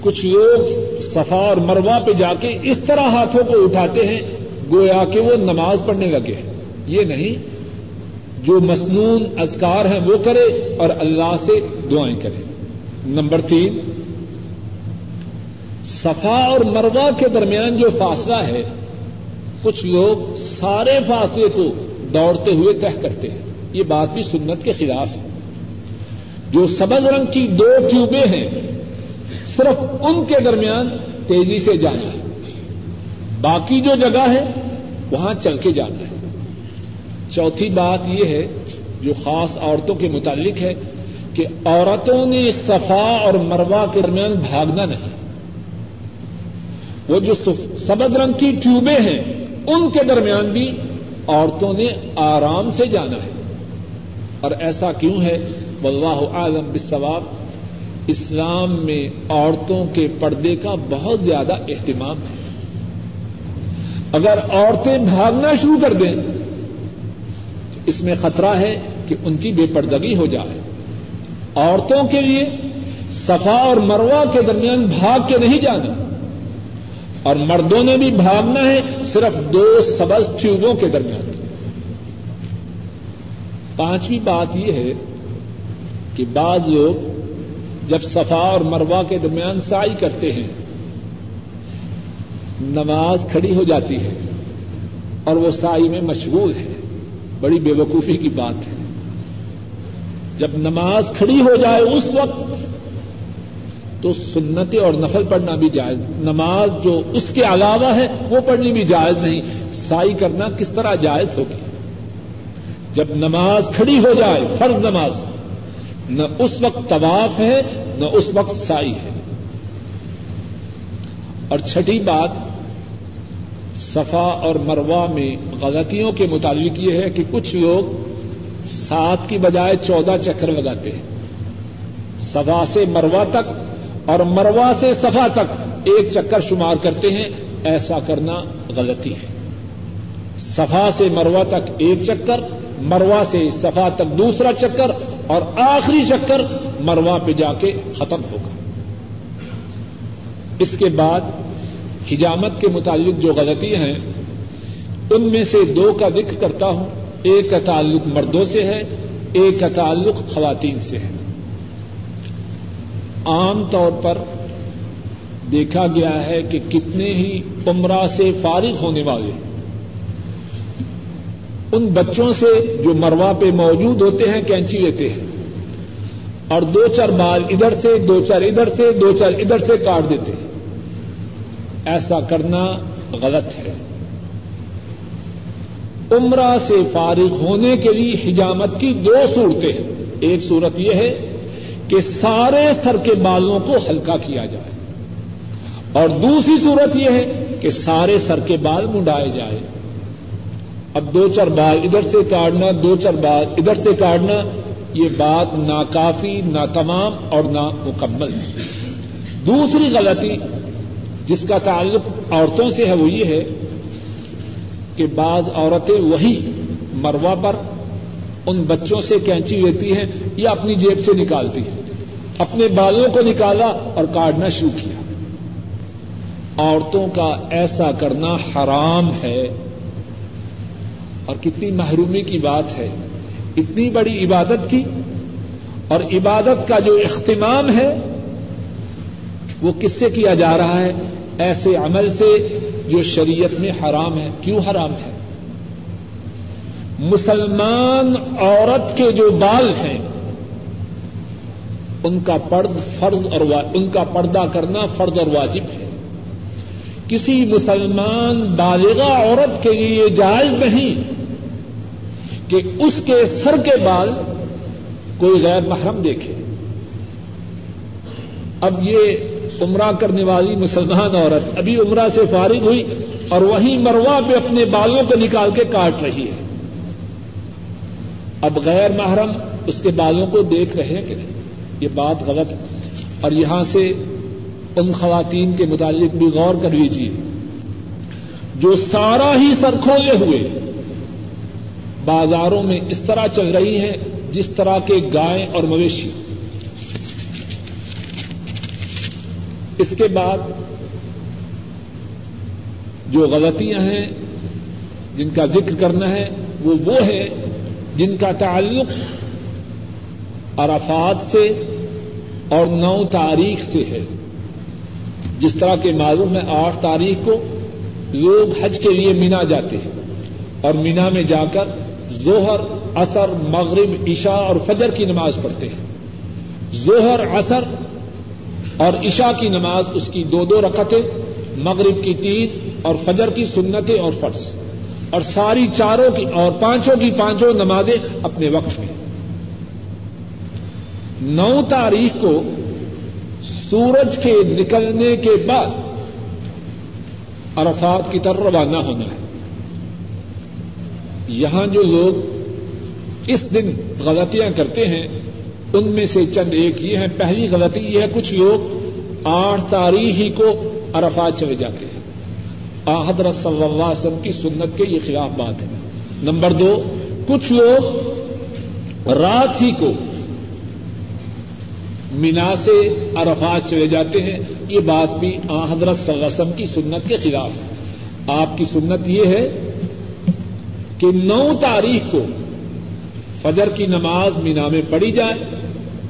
کچھ لوگ صفا اور مروا پہ جا کے اس طرح ہاتھوں کو اٹھاتے ہیں، گویا کہ وہ نماز پڑھنے لگے۔ یہ نہیں۔ جو مصنون ازکار ہیں وہ کرے اور اللہ سے دعائیں کرے۔ نمبر تین، صفا اور مروا کے درمیان جو فاصلہ ہے، کچھ لوگ سارے فاصلے کو دوڑتے ہوئے طے کرتے ہیں۔ یہ بات بھی سنت کے خلاف ہے۔ جو سبز رنگ کی دو ٹیوبیں ہیں، صرف ان کے درمیان تیزی سے جانا ہے۔ باقی جو جگہ ہے، وہاں چل کے جانا ہے۔ چوتھی بات یہ ہے، جو خاص عورتوں کے متعلق ہے، کہ عورتوں نے صفا اور مروا کے درمیان بھاگنا نہیں۔ وہ جو سبز رنگ کی ٹیوبیں ہیں، ان کے درمیان بھی عورتوں نے آرام سے جانا ہے۔ اور ایسا کیوں ہے؟ واللہ عالم بالثواب اسلام میں عورتوں کے پردے کا بہت زیادہ اہتمام ہے۔ اگر عورتیں بھاگنا شروع کر دیں تو اس میں خطرہ ہے کہ ان کی بے پردگی ہو جائے۔ عورتوں کے لیے صفا اور مروا کے درمیان بھاگ کے نہیں جانا۔ اور مردوں نے بھی بھاگنا ہے صرف دو سبز ٹیوبوں کے درمیان۔ پانچویں بات یہ ہے کہ بعض لوگ جب صفا اور مروا کے درمیان سائی کرتے ہیں، نماز کھڑی ہو جاتی ہے اور وہ سائی میں مشغول ہے۔ بڑی بے وقوفی کی بات ہے۔ جب نماز کھڑی ہو جائے اس وقت تو سنت اور نفل پڑھنا بھی جائز۔ نماز جو اس کے علاوہ ہے وہ پڑھنی بھی جائز نہیں۔ سائی کرنا کس طرح جائز ہوگی؟ جب نماز کھڑی ہو جائے، فرض نماز، نہ اس وقت طواف ہے، نہ اس وقت سائی ہے۔ اور چھٹی بات، صفا اور مروا میں غلطیوں کے مطابق یہ ہے کہ کچھ لوگ سات کی بجائے چودہ چکر لگاتے ہیں۔ سفا سے مروا تک اور مروا سے صفا تک ایک چکر شمار کرتے ہیں، ایسا کرنا غلطی ہے۔ صفا سے مروا تک ایک چکر مروا سے صفا تک دوسرا چکر اور آخری چکر مروا پہ جا کے ختم ہوگا۔ اس کے بعد حجامت کے متعلق جو غلطیاں ہیں، ان میں سے دو کا ذکر کرتا ہوں۔ ایک کا تعلق مردوں سے ہے، ایک کا تعلق خواتین سے ہے۔ عام طور پر دیکھا گیا ہے کہ کتنے ہی عمرہ سے فارغ ہونے والے ان بچوں سے جو مروا پہ موجود ہوتے ہیں کینچی لیتے ہیں۔ اور دو چار بال ادھر سے، دو چار ادھر سے، دو چار ادھر سے کاٹ دیتے ہیں۔ ایسا کرنا غلط ہے۔ عمرہ سے فارغ ہونے کے لیے حجامت کی دو صورتیں ہیں۔ ایک صورت یہ ہے کہ سارے سر کے بالوں کو ہلکا کیا جائے۔ اور دوسری صورت یہ ہے کہ سارے سر کے بال منڈائے جائے اب دو چار بال ادھر سے کاٹنا، دو چار بال ادھر سے کاٹنا، یہ بات ناکافی نہ تمام اور نہ مکمل ہے دوسری غلطی جس کا تعلق عورتوں سے ہے وہ یہ ہے کہ بعض عورتیں وہی مروا پر ان بچوں سے کینچی لیتی ہیں یا اپنی جیب سے نکالتی ہیں۔ اپنے بالوں کو نکالا اور کاٹنا شروع کیا۔ عورتوں کا ایسا کرنا حرام ہے اور کتنی محرومی کی بات ہے، اتنی بڑی عبادت کی، اور عبادت کا جو اختمام ہے، وہ کس سے کیا جا رہا ہے؟ ایسے عمل سے جو شریعت میں حرام ہے۔ کیوں حرام ہے؟ مسلمان عورت کے جو بال ہیں، ان کا پرد فرض اور ان کا پردہ کرنا فرض اور واجب ہے۔ کسی مسلمان بالغا عورت کے لیے جائز نہیں کہ اس کے سر کے بال کوئی غیر محرم دیکھے۔ اب یہ عمرہ کرنے والی مسلمان عورت ابھی عمرہ سے فارغ ہوئی اور وہیں مروا پہ اپنے بالوں کو نکال کے کاٹ رہی ہے۔ اب غیر محرم اس کے بالوں کو دیکھ رہے ہیں کہ نہیں؟ یہ بات غلط ہے۔ اور یہاں سے ان خواتین کے متعلق بھی غور کر لیجیے جو سارا ہی سر کھولے ہوئے بازاروں میں اس طرح چل رہی ہیں جس طرح کے گائے اور مویشی۔ اس کے بعد جو غلطیاں ہیں، جن کا ذکر کرنا ہے، وہ وہ ہے جن کا تعلق عرفات سے اور نو تاریخ سے ہے۔ جس طرح کے معلوم ہے، آٹھ تاریخ کو لوگ حج کے لیے مینا جاتے ہیں اور مینا میں جا کر زہر اثر مغرب، عشاء اور فجر کی نماز پڑھتے ہیں۔ زہر اثر اور عشاء کی نماز، اس کی دو دو رکعتیں، مغرب کی تین اور فجر کی سنتیں اور فرض۔ اور ساری چاروں کی اور پانچوں کی پانچوں نمازیں اپنے وقت میں۔ نو تاریخ کو سورج کے نکلنے کے بعد عرفات کی طرف روانہ ہونا ہے۔ یہاں جو لوگ اس دن غلطیاں کرتے ہیں، ان میں سے چند ایک یہ ہے پہلی غلطی یہ ہے، کچھ لوگ آٹھ تاریخ ہی کو عرفات چلے جاتے ہیں۔ حضرت صلی اللہ علیہ وسلم کی سنت کے یہ خلاف بات ہے۔ نمبر دو، کچھ لوگ رات ہی کو مینا سے عرفات چلے جاتے ہیں۔ یہ بات بھی حضرت صلی اللہ علیہ وسلم کی سنت کے خلاف ہے۔ آپ کی سنت یہ ہے کہ نو تاریخ کو فجر کی نماز مینا میں پڑھی جائے،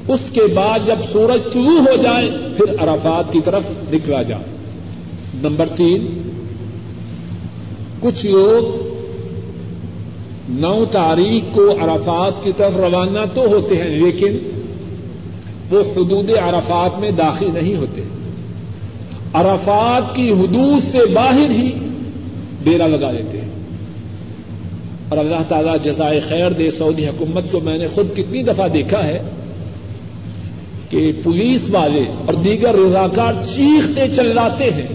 اس کے بعد جب سورج طلوع ہو جائے، پھر عرفات کی طرف نکلا جائے۔ نمبر تین، کچھ لوگ نو تاریخ کو عرفات کی طرف روانہ تو ہوتے ہیں، لیکن وہ حدود عرفات میں داخل نہیں ہوتے۔ عرفات کی حدود سے باہر ہی ڈیرا لگا دیتے ہیں۔ اور اللہ تعالیٰ جزائے خیر دے سعودی حکومت کو میں نے خود کتنی دفعہ دیکھا ہے کہ پولیس والے اور دیگر رضاکار چیختے چلاتے ہیں۔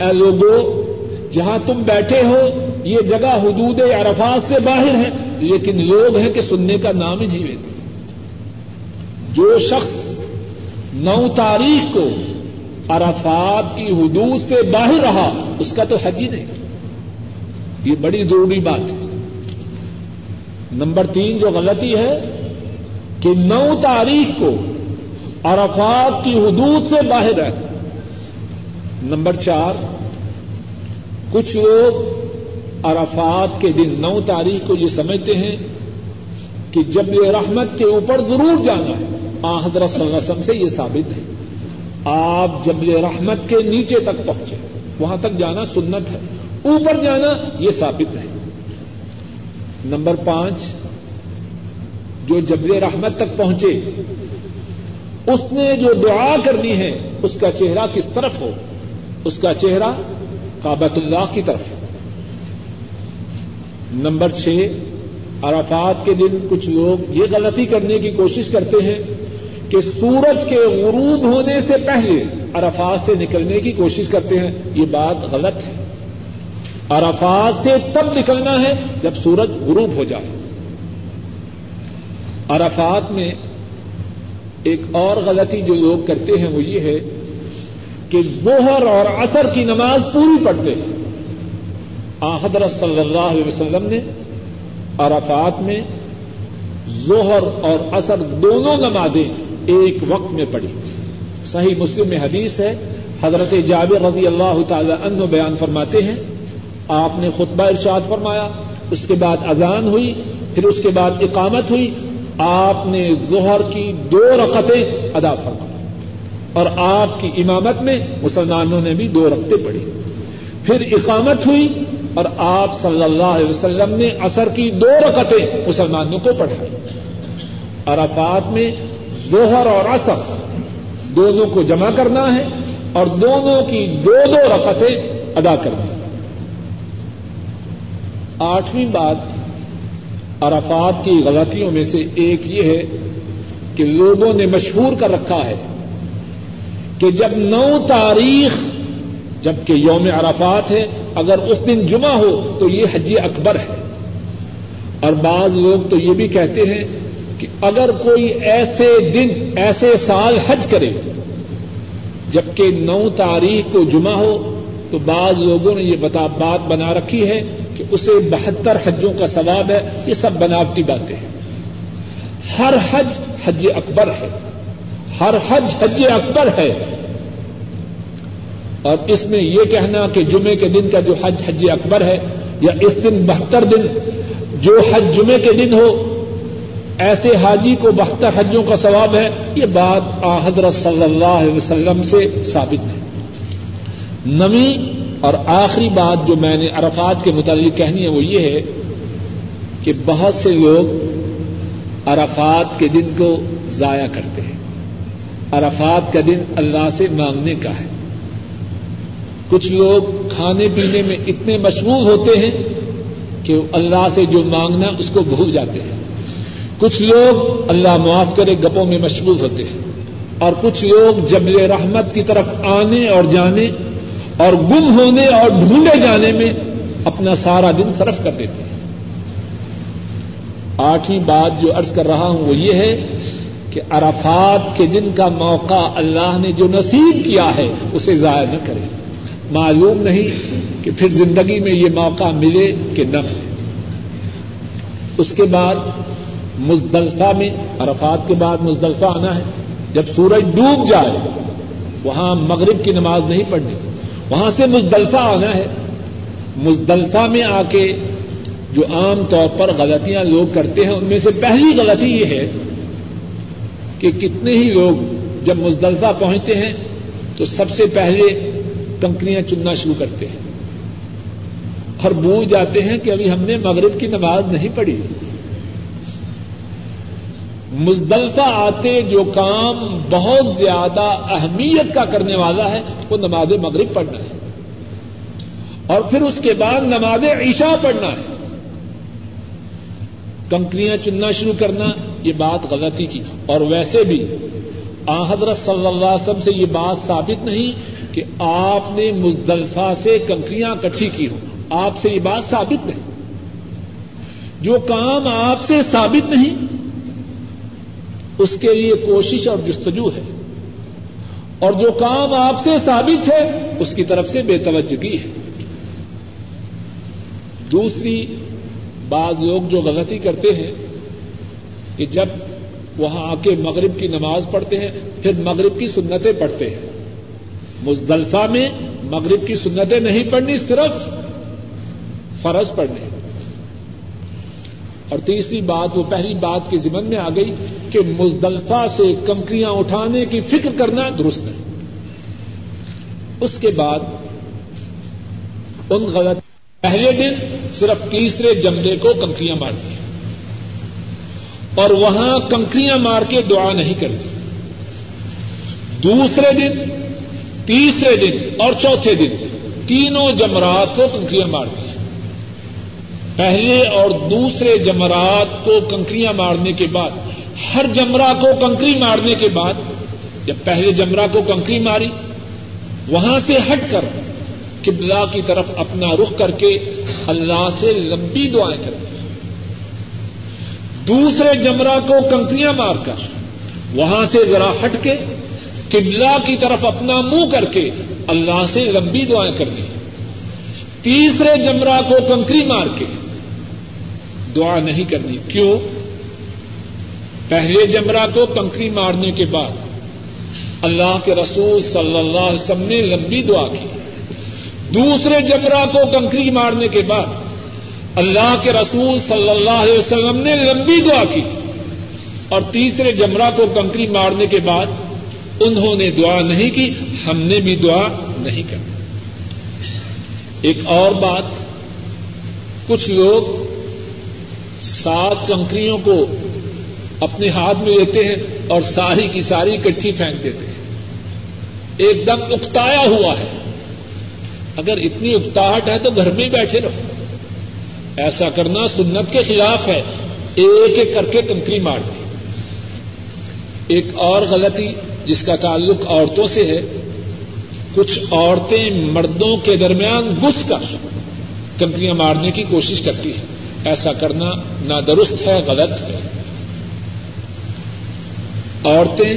اے لوگوں جہاں تم بیٹھے ہو، یہ جگہ حدود عرفات سے باہر ہے، لیکن لوگ ہیں کہ سننے کا نام ہی نہیں لیتے۔ جو شخص نو تاریخ کو عرفات کی حدود سے باہر رہا، اس کا تو حج ہی نہیں۔ یہ بڑی ضروری بات ہے۔ نمبر تین جو غلطی ہے کہ نو تاریخ کو عرفات کی حدود سے باہر ہے۔ نمبر چار، کچھ لوگ عرفات کے دن نو تاریخ کو یہ سمجھتے ہیں کہ جب یہ رحمت کے اوپر ضرور جانا ہے۔ آ، حضرت صلی اللہ علیہ وسلم سے یہ ثابت ہے۔ آپ جب یہ رحمت کے نیچے تک پہنچے، وہاں تک جانا سنت ہے۔ اوپر جانا یہ ثابت ہے۔ نمبر پانچ، جو جبل رحمت تک پہنچے، اس نے جو دعا کرنی ہے، اس کا چہرہ کس طرف ہو؟ اس کا چہرہ کابت اللہ کی طرف نمبر چھ، عرفات کے دن کچھ لوگ یہ غلطی کرنے کی کوشش کرتے ہیں کہ سورج کے غروب ہونے سے پہلے عرفات سے نکلنے کی کوشش کرتے ہیں۔ یہ بات غلط ہے۔ عرفات سے تب نکلنا ہے جب سورج غروب ہو جائے۔ عرفات میں ایک اور غلطی جو لوگ کرتے ہیں وہ یہ ہے کہ ظہر اور عصر کی نماز پوری پڑھتے ہیں۔ حضرت صلی اللہ علیہ وسلم نے عرفات میں ظہر اور عصر دونوں نمازیں ایک وقت میں پڑھی۔ صحیح مسلم میں حدیث ہے، حضرت جابر رضی اللہ تعالی عنہ بیان فرماتے ہیں آپ نے خطبہ ارشاد فرمایا، اس کے بعد اذان ہوئی، پھر اس کے بعد اقامت ہوئی، آپ نے ظہر کی دو رقطیں ادا فرمائی۔ اور آپ کی امامت میں مسلمانوں نے بھی دو رقطیں پڑھی۔ پھر اقامت ہوئی اور آپ صلی اللہ علیہ وسلم نے اثر کی دو رقطیں مسلمانوں کو پڑھائی عرفات میں ظہر اور اثر دونوں کو جمع کرنا ہے اور دونوں کی دو دو رقطیں ادا کرنی آٹھویں بات عرفات کی غلطیوں میں سے ایک یہ ہے کہ لوگوں نے مشہور کر رکھا ہے کہ جب نو تاریخ جبکہ یوم عرفات ہے، اگر اس دن جمعہ ہو تو یہ حج اکبر ہے۔ اور بعض لوگ تو یہ بھی کہتے ہیں کہ اگر کوئی ایسے دن، ایسے سال حج کرے، جبکہ نو تاریخ کو جمعہ ہو تو بعض لوگوں نے یہ بات بنا رکھی ہے کہ اسے بہتر حجوں کا ثواب ہے، یہ سب بناوٹی باتیں ہیں۔ ہر حج حج اکبر ہے۔ ہر حج حج اکبر ہے۔ اور اس میں یہ کہنا کہ جمعے کے دن کا جو حج حج اکبر ہے، یا اس دن بہتر دن، جو حج جمعے کے دن ہو، ایسے حاجی کو بہتر حجوں کا ثواب ہے، یہ بات آ حضرت صلی اللہ علیہ وسلم سے ثابت ہے۔ نمی اور آخری بات جو میں نے عرفات کے متعلق کہنی ہے وہ یہ ہے کہ بہت سے لوگ عرفات کے دن کو ضائع کرتے ہیں۔ عرفات کا دن اللہ سے مانگنے کا ہے۔ کچھ لوگ کھانے پینے میں اتنے مشغول ہوتے ہیں کہ اللہ سے جو مانگنا اس کو بھول جاتے ہیں۔ کچھ لوگ اللہ معاف کرے گپوں میں مشغول ہوتے ہیں اور کچھ لوگ جبل رحمت کی طرف آنے اور جانے اور گم ہونے اور ڈھونڈے جانے میں اپنا سارا دن صرف کر دیتے ہیں۔ آٹھویں بات جو عرض کر رہا ہوں وہ یہ ہے کہ عرفات کے دن کا موقع اللہ نے جو نصیب کیا ہے اسے ضائع نہ کرے۔ معلوم نہیں کہ پھر زندگی میں یہ موقع ملے کہ نہ ملے۔ اس کے بعد مزدلفہ میں، عرفات کے بعد مزدلفہ آنا ہے۔ جب سورج ڈوب جائے، وہاں مغرب کی نماز نہیں پڑھنی۔ وہاں سے مزدلفہ آنا ہے۔ مزدلفہ میں آ کے جو عام طور پر غلطیاں لوگ کرتے ہیں، ان میں سے پہلی غلطی یہ ہے کہ کتنے ہی لوگ جب مزدلفہ پہنچتے ہیں، تو سب سے پہلے کنکریاں چننا شروع کرتے ہیں۔ اور بھول جاتے ہیں کہ ابھی ہم نے مغرب کی نماز نہیں پڑھی۔ مزدلفہ آتے جو کام بہت زیادہ اہمیت کا کرنے والا ہے، وہ نماز مغرب پڑھنا ہے۔ اور پھر اس کے بعد نماز عشاء پڑھنا ہے۔ کنکریاں چننا شروع کرنا، یہ بات غلطی کی۔ اور ویسے بھی، آ حضرت صلی اللہ علیہ وسلم سے یہ بات ثابت نہیں کہ آپ نے مزدلفہ سے کنکریاں کٹھی کی ہوں۔ آپ سے یہ بات ثابت نہیں۔ جو کام آپ سے ثابت نہیں اس کے لیے کوشش اور جستجو ہے۔ اور جو کام آپ سے ثابت ہے، اس کی طرف سے بے توجگی ہے۔ دوسری بعض لوگ جو غلطی کرتے ہیں، کہ جب وہاں آ کے مغرب کی نماز پڑھتے ہیں، پھر مغرب کی سنتیں پڑھتے ہیں۔ مزدلفہ میں مغرب کی سنتیں نہیں پڑھنی، صرف فرض پڑھنے۔ اور تیسری بات، وہ پہلی بات کے ذمن میں آ گئی کہ مزدلفہ سے کمکریاں اٹھانے کی فکر کرنا درست ہے۔ اس کے بعد ان غلط پہلے دن صرف تیسرے جمرے کو کنکریاں مارتی اور وہاں کنکریاں مار کے دعا نہیں کرتی۔ دوسرے دن، تیسرے دن اور چوتھے دن تینوں جمرات کو کنکریاں مارتی پہلے اور دوسرے جمرات کو کنکریاں مارنے کے بعد ہر جمرہ کو کنکری مارنے کے بعد، جب پہلے جمرہ کو کنکری ماری، وہاں سے ہٹ کر قبلہ کی طرف اپنا رخ کر کے اللہ سے لمبی دعائیں کریں۔ دوسرے جمرہ کو کنکریاں مار کر، وہاں سے ذرا ہٹ کے قبلہ کی طرف اپنا منہ کر کے اللہ سے لمبی دعائیں کرنی تیسرے جمرہ کو کنکری مار کے دعا نہیں کرنی۔ کیوں؟ پہلے جمرہ کو کنکری مارنے کے بعد اللہ کے رسول صلی اللہ علیہ وسلم نے لمبی دعا کی۔ دوسرے جمرہ کو کنکری مارنے کے بعد اللہ کے رسول صلی اللہ علیہ وسلم نے لمبی دعا کی۔ اور تیسرے جمرہ کو کنکری مارنے کے بعد انہوں نے دعا نہیں کی، ہم نے بھی دعا نہیں کرنا ایک اور بات، کچھ لوگ سات کنکریوں کو اپنے ہاتھ میں لیتے ہیں اور ساری کی ساری کٹھی پھینک دیتے ہیں۔ ایک دم اکتایا ہوا ہے۔ اگر اتنی اکتاہٹ ہے تو گھر میں ہی بیٹھے رہو۔ ایسا کرنا سنت کے خلاف ہے۔ ایک ایک کر کے کنکری مار دی۔ ایک اور غلطی جس کا تعلق عورتوں سے ہے۔ کچھ عورتیں مردوں کے درمیان گھس کر کنکریاں مارنے کی کوشش کرتی ہیں۔ ایسا کرنا نہ درست ہے، غلط ہے۔ عورتیں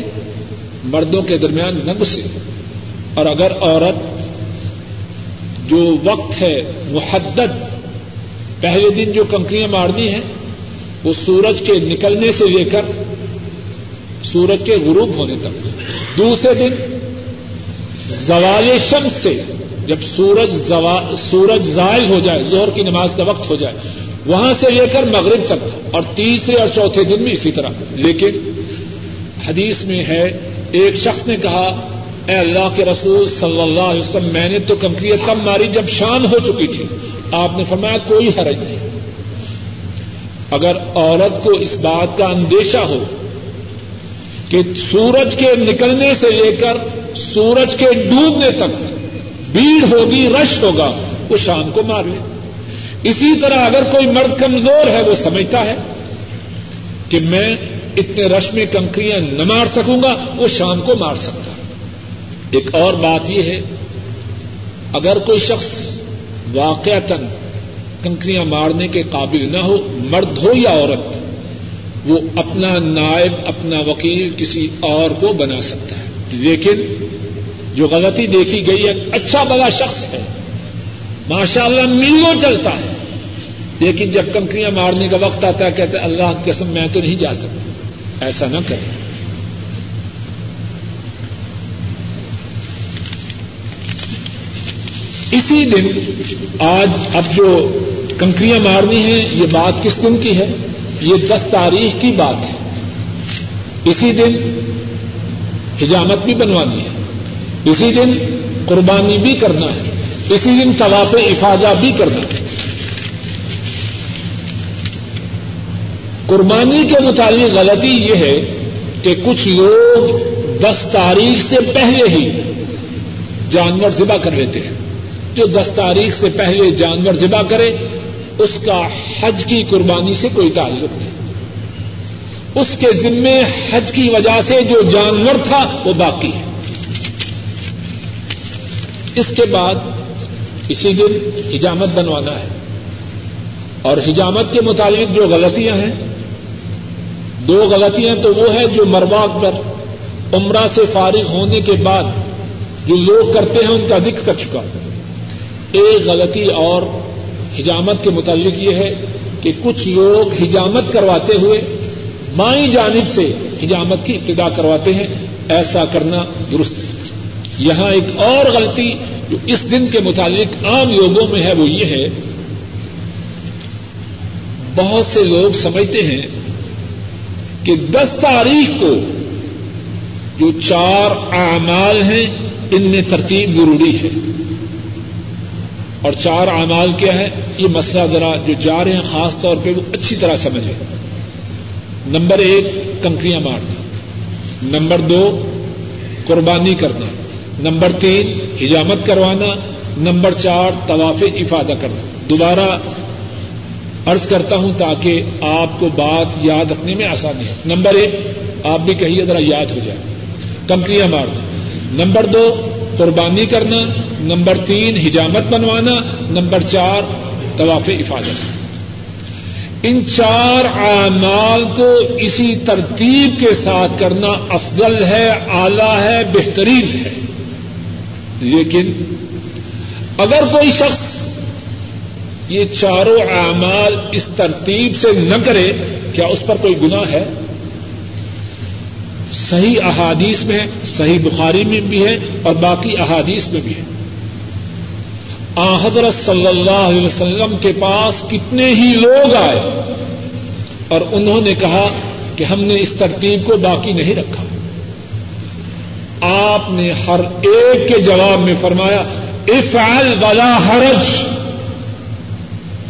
مردوں کے درمیان نہ گسے اور اگر عورت جو وقت ہے محدد، پہلے دن جو کنکریاں مارنی ہیں، وہ سورج کے نکلنے سے لے کر سورج کے غروب ہونے تک۔ دوسرے دن، زوال شمس سے جب سورج سورج زائل ہو جائے زہر کی نماز کا وقت ہو جائے، وہاں سے لے کر مغرب تک۔ اور تیسرے اور چوتھے دن بھی اسی طرح۔ لیکن حدیث میں ہے، ایک شخص نے کہا، اے اللہ کے رسول صلی اللہ علیہ وسلم، میں نے تو کنکریت کم ماری جب شام ہو چکی تھی۔ آپ نے فرمایا، کوئی حرج نہیں۔ اگر عورت کو اس بات کا اندیشہ ہو کہ سورج کے نکلنے سے لے کر سورج کے ڈوبنے تک بھیڑ ہوگی، رش ہوگا، وہ شام کو مار لے۔ اسی طرح اگر کوئی مرد کمزور ہے، وہ سمجھتا ہے کہ میں اتنے رش میں کنکریاں نہ مار سکوں گا، وہ شام کو مار سکتا۔ ایک اور بات یہ ہے، اگر کوئی شخص واقع تن کنکریاں مارنے کے قابل نہ ہو، مرد ہو یا عورت، وہ اپنا نائب، اپنا وکیل کسی اور کو بنا سکتا ہے۔ لیکن جو غلطی دیکھی گئی ہے اچھا بڑا شخص ہے ماشاء اللہ میلوں چلتا ہے۔ لیکن جب کنکریاں مارنے کا وقت آتا ہے، کہتے اللہ قسم، میں تو نہیں جا سکتا۔ ایسا نہ کریں۔ اسی دن آج اب جو کنکریاں مارنی ہیں، یہ بات کس دن کی ہے؟ یہ دس تاریخ کی بات ہے۔ اسی دن حجامت بھی بنوانی ہے۔ اسی دن قربانی بھی کرنا ہے۔ اسی دن طواف افاظہ بھی کرنا ہے۔ قربانی کے متعلق غلطی یہ ہے کہ کچھ لوگ دس تاریخ سے پہلے ہی جانور ذبح کر لیتے ہیں۔ جو دس تاریخ سے پہلے جانور ذبح کرے، اس کا حج کی قربانی سے کوئی تعلق نہیں۔ اس کے ذمے حج کی وجہ سے جو جانور تھا، وہ باقی ہے۔ اس کے بعد اسی دن حجامت بنوانا ہے۔ اور حجامت کے متعلق جو غلطیاں ہیں دو غلطیاں تو وہ ہے جو مرواق پر عمرہ سے فارغ ہونے کے بعد جو لوگ کرتے ہیں ان کا ذکر کر چکا ایک غلطی اور حجامت کے متعلق یہ ہے کہ کچھ لوگ حجامت کرواتے ہوئے مائیں جانب سے حجامت کی ابتدا کرواتے ہیں، ایسا کرنا درست ہے۔ یہاں ایک اور غلطی جو اس دن کے متعلق عام لوگوں میں ہے وہ یہ ہے، بہت سے لوگ سمجھتے ہیں کہ دس تاریخ کو جو چار اعمال ہیں، ان میں ترتیب ضروری ہے۔ اور چار اعمال کیا ہے؟ یہ مسئلہ ذرا جو جا رہے ہیں، خاص طور پہ وہ اچھی طرح سمجھ لیں۔ نمبر ایک، کنکریاں مارنا۔ نمبر دو، قربانی کرنا۔ نمبر تین، حجامت کروانا۔ نمبر چار، طواف افادہ کرنا۔ دوبارہ ارض کرتا ہوں تاکہ آپ کو بات یاد رکھنے میں آسانی ہے۔ نمبر ایک، آپ بھی کہیے ذرا یاد ہو جائے۔ کمپنیاں مارنا نمبر دو، قربانی کرنا۔ نمبر تین، حجامت بنوانا۔ نمبر چار، طواف افادت ان چار اعمال کو اسی ترتیب کے ساتھ کرنا افضل ہے، اعلی ہے، بہترین ہے۔ لیکن اگر کوئی شخص یہ چاروں اعمال اس ترتیب سے نہ کرے، کیا اس پر کوئی گنا ہے؟ صحیح احادیث میں صحیح بخاری میں بھی ہے اور باقی احادیث میں بھی ہے۔ حضرت صلی اللہ علیہ وسلم کے پاس کتنے ہی لوگ آئے اور انہوں نے کہا کہ ہم نے اس ترتیب کو باقی نہیں رکھا۔ آپ نے ہر ایک کے جواب میں فرمایا، افعل ولا حرج۔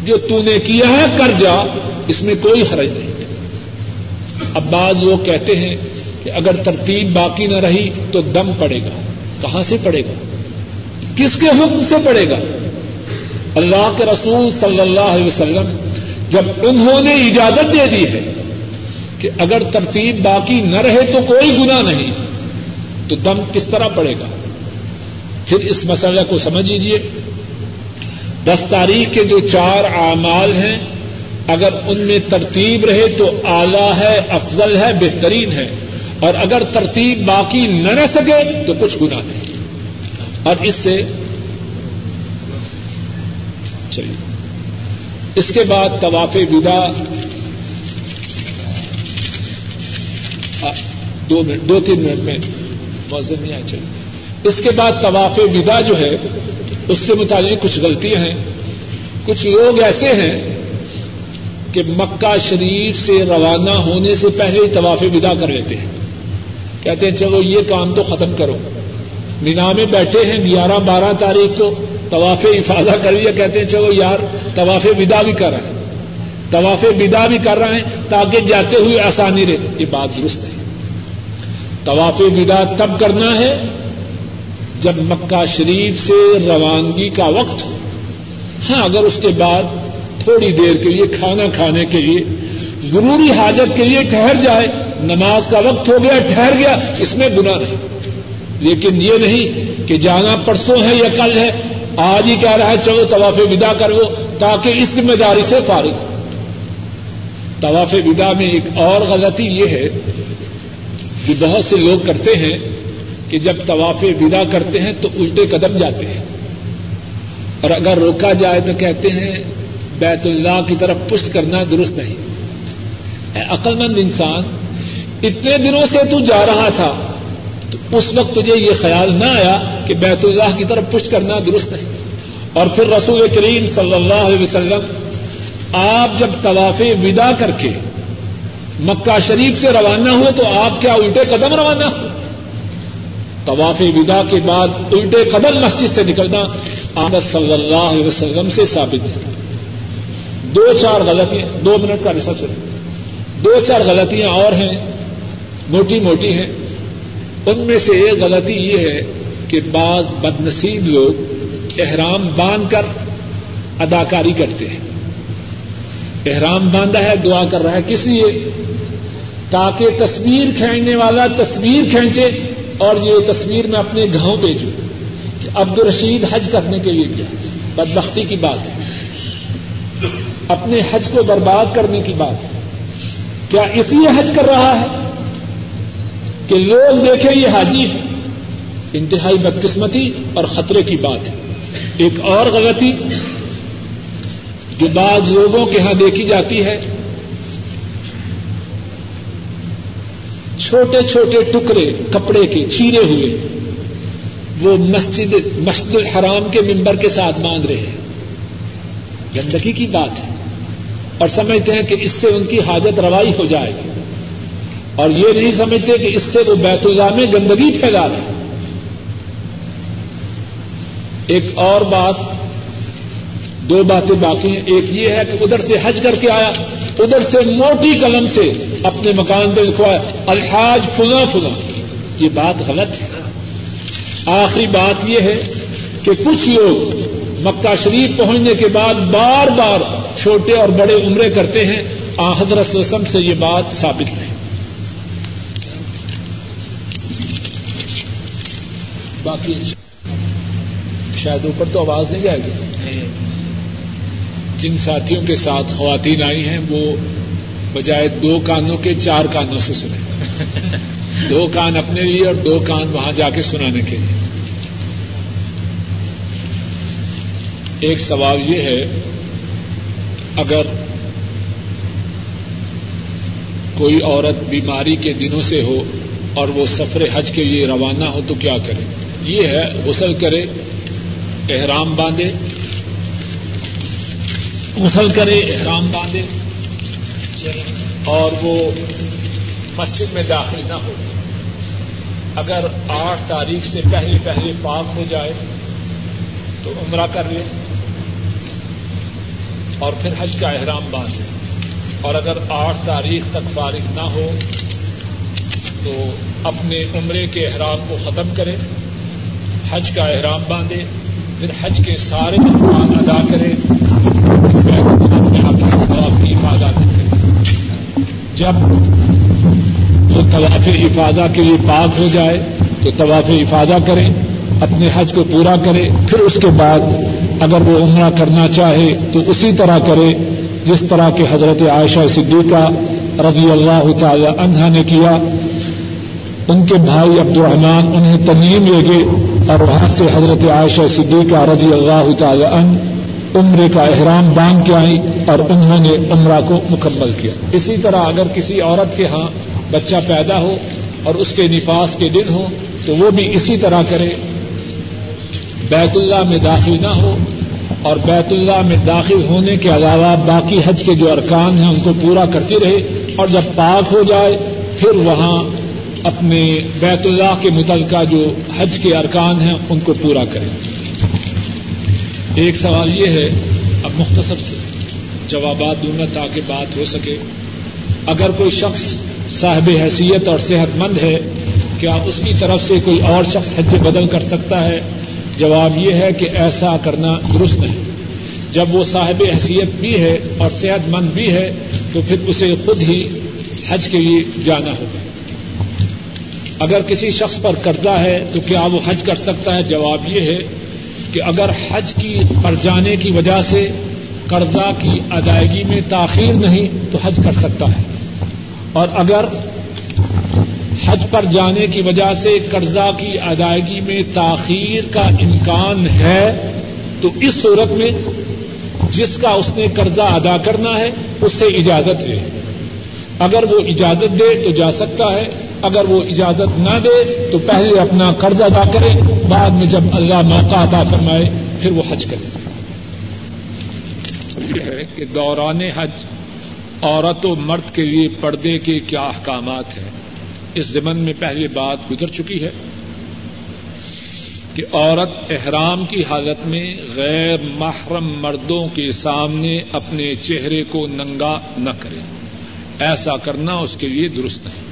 جو تو نے کیا ہے، کر جا۔ اس میں کوئی حرج نہیں۔ اب بعض لوگ کہتے ہیں کہ اگر ترتیب باقی نہ رہی تو دم پڑے گا۔ کہاں سے پڑے گا؟ کس کے حکم سے پڑے گا؟ اللہ کے رسول صلی اللہ علیہ وسلم جب انہوں نے اجازت دے دی ہے کہ اگر ترتیب باقی نہ رہے تو کوئی گنا نہیں، تو دم کس طرح پڑے گا؟ پھر اس مسئلہ کو سمجھ لیجیے دس تاریخ کے جو چار اعمال ہیں، اگر ان میں ترتیب رہے تو اعلی ہے، افضل ہے، بہترین ہے۔ اور اگر ترتیب باقی نہ رہ سکے تو کچھ گنا نہیں۔ اور اس سے چلیے۔ اس کے بعد طواف ودا دو منٹ، دو تین منٹ میں موزن نہیں آئے، چلیے۔ اس کے بعد طواف ودا جو ہے اس کے متعلق کچھ غلطیاں ہیں۔ کچھ لوگ ایسے ہیں کہ مکہ شریف سے روانہ ہونے سے پہلے ہی طواف ودا کر لیتے ہیں۔ کہتے ہیں، چلو یہ کام تو ختم کرو۔ مینا میں بیٹھے ہیں، گیارہ بارہ تاریخ کو طواف افادہ کر لیا۔ کہتے ہیں، چلو یار، طواف ودا بھی کر رہے ہیں طواف ودا بھی کر رہے ہیں تاکہ جاتے ہوئے آسانی رہے۔ یہ بات درست ہے۔ طواف ودا تب کرنا ہے جب مکہ شریف سے روانگی کا وقت ہو۔ ہاں اگر اس کے بعد تھوڑی دیر کے لیے کھانا کھانے کے لیے، ضروری حاجت کے لیے ٹھہر جائے، نماز کا وقت ہو گیا، ٹھہر گیا، اس میں گنا نہیں۔ لیکن یہ نہیں کہ جانا پرسوں ہے یا کل ہے، آج ہی کہہ رہا ہے، چلو طواف ودا کرو، تاکہ اس ذمہ داری سے فارغ ہو۔ طواف ودا میں ایک اور غلطی یہ ہے کہ بہت سے لوگ کرتے ہیں کہ جب طواف ودا کرتے ہیں تو الٹے قدم جاتے ہیں۔ اور اگر روکا جائے تو کہتے ہیں، بیت اللہ کی طرف پش کرنا درست نہیں۔ عقل مند انسان، اتنے دنوں سے تو جا رہا تھا، تو اس وقت تجھے یہ خیال نہ آیا کہ بیت اللہ کی طرف پش کرنا درست نہیں۔ اور پھر رسول کریم صلی اللہ علیہ وسلم، آپ جب طواف ودا کر کے مکہ شریف سے روانہ ہو تو آپ کیا الٹے قدم روانہ ہو طواف ودا کے بعد الٹے قدم مسجد سے نکلنا آمد صلی اللہ علیہ وسلم سے ثابت ہے۔ دو چار غلطی دو منٹ کا رسب سے دو چار غلطیاں اور ہیں، موٹی موٹی ہیں۔ ان میں سے ایک غلطی یہ ہے کہ بعض بد نصیب لوگ احرام باندھ کر اداکاری کرتے ہیں۔ احرام باندھا ہے، دعا کر رہا ہے کس لیے؟ تاکہ تصویر کھینچنے والا تصویر کھینچے۔ اور یہ تصویر میں اپنے گھاؤں بھیجوں کہ عبد الرشید حج کرنے کے لیے کیا بدبختی کی بات ہے۔ اپنے حج کو برباد کرنے کی بات ہے۔ کیا اس لیے حج کر رہا ہے کہ لوگ دیکھیں یہ حاجی ہے۔ انتہائی بدقسمتی اور خطرے کی بات ہے۔ ایک اور غلطی جو بعض لوگوں کے یہاں دیکھی جاتی ہے۔ چھوٹے چھوٹے ٹکڑے کپڑے کے چھیرے ہوئے۔ وہ مسجد مسجد الحرام کے ممبر کے ساتھ باندھ رہے ہیں۔ گندگی کی بات ہے۔ اور سمجھتے ہیں کہ اس سے ان کی حاجت روائی ہو جائے گی۔ اور یہ نہیں سمجھتے کہ اس سے وہ بیت اللہ میں گندگی پھیلا رہے ایک اور بات، دو باتیں باقی ہیں۔ ایک یہ ہے کہ ادھر سے حج کر کے آیا۔ ادھر سے موٹی قلم سے اپنے مکان پہ لکھوایا الحاج فلاں فلاں۔ یہ بات غلط ہے۔ آخری بات یہ ہے کہ کچھ لوگ مکہ شریف پہنچنے کے بعد بار بار چھوٹے اور بڑے عمرے کرتے ہیں۔ حضرت رسم سے یہ بات ثابت ہے۔ باقی شاید اوپر تو آواز نہیں جائے گی۔ جن ساتھیوں کے ساتھ خواتین آئی ہیں، وہ بجائے دو کانوں کے چار کانوں سے سنیں۔ دو کان اپنے لیے اور دو کان وہاں جا کے سنانے کے لیے۔ ایک سوال یہ ہے، اگر کوئی عورت بیماری کے دنوں سے ہو اور وہ سفر حج کے لیے روانہ ہو تو کیا کرے؟ یہ ہے، غسل کرے، احرام باندھے غسل کرے، احرام باندھے اور وہ مسجد میں داخل نہ ہو۔ اگر آٹھ تاریخ سے پہلے پہلے پاک ہو جائے تو عمرہ کر لے اور پھر حج کا احرام باندھے۔ اور اگر آٹھ تاریخ تک فارغ نہ ہو تو اپنے عمرے کے احرام کو ختم کرے، حج کا احرام باندھے، پھر حج کے سارے احرام ادا کرے۔ کی حفاظت۔ جب وہ طواف افادہ کے لیے پاک ہو جائے، تو طواف افادہ کریں اپنے حج کو پورا کرے، پھر اس کے بعد اگر وہ عمرہ کرنا چاہے، تو اسی طرح کرے، جس طرح کے حضرت عائشہ صدیقہ رضی اللہ تعالی عنہا نے کیا۔ ان کے بھائی عبد الرحمان انہیں تنیم لے گئے اور وہاں سے حضرت عائشہ صدیقہ رضی اللہ تعالی عنہ عمرے کا احرام باندھ کے آئی اور انہوں نے عمرہ کو مکمل کیا۔ اسی طرح اگر کسی عورت کے ہاں بچہ پیدا ہو اور اس کے نفاس کے دن ہو تو وہ بھی اسی طرح کرے۔ بیت اللہ میں داخل نہ ہو اور بیت اللہ میں داخل ہونے کے علاوہ باقی حج کے جو ارکان ہیں ان کو پورا کرتی رہے اور جب پاک ہو جائے پھر وہاں اپنے بیت اللہ کے متعلقہ جو حج کے ارکان ہیں ان کو پورا کریں ایک سوال یہ ہے، اب مختصر سے جوابات دوں گا تاکہ بات ہو سکے۔ اگر کوئی شخص صاحب حیثیت اور صحت مند ہے، کیا اس کی طرف سے کوئی اور شخص حج بدل کر سکتا ہے؟ جواب یہ ہے کہ ایسا کرنا درست نہیں۔ جب وہ صاحب حیثیت بھی ہے اور صحت مند بھی ہے، تو پھر اسے خود ہی حج کے لیے جانا ہوگا۔ اگر کسی شخص پر قرضہ ہے، تو کیا وہ حج کر سکتا ہے؟ جواب یہ ہے کہ اگر حج کی پر جانے کی وجہ سے قرضہ کی ادائیگی میں تاخیر نہیں تو حج کر سکتا ہے۔ اور اگر حج پر جانے کی وجہ سے قرضہ کی ادائیگی میں تاخیر کا امکان ہے تو اس صورت میں جس کا اس نے قرضہ ادا کرنا ہے، اس سے اجازت لے۔ اگر وہ اجازت دے تو جا سکتا ہے اگر وہ اجازت نہ دے تو پہلے اپنا قرض ادا کرے، بعد میں جب اللہ موقع عطا فرمائے، پھر وہ حج کرے۔ کہ دوران حج عورت و مرد کے لیے پردے کے کیا احکامات ہیں؟ اس زمن میں پہلے بات گزر چکی ہے کہ عورت احرام کی حالت میں غیر محرم مردوں کے سامنے اپنے چہرے کو ننگا نہ کرے۔ ایسا کرنا اس کے لیے درست نہیں۔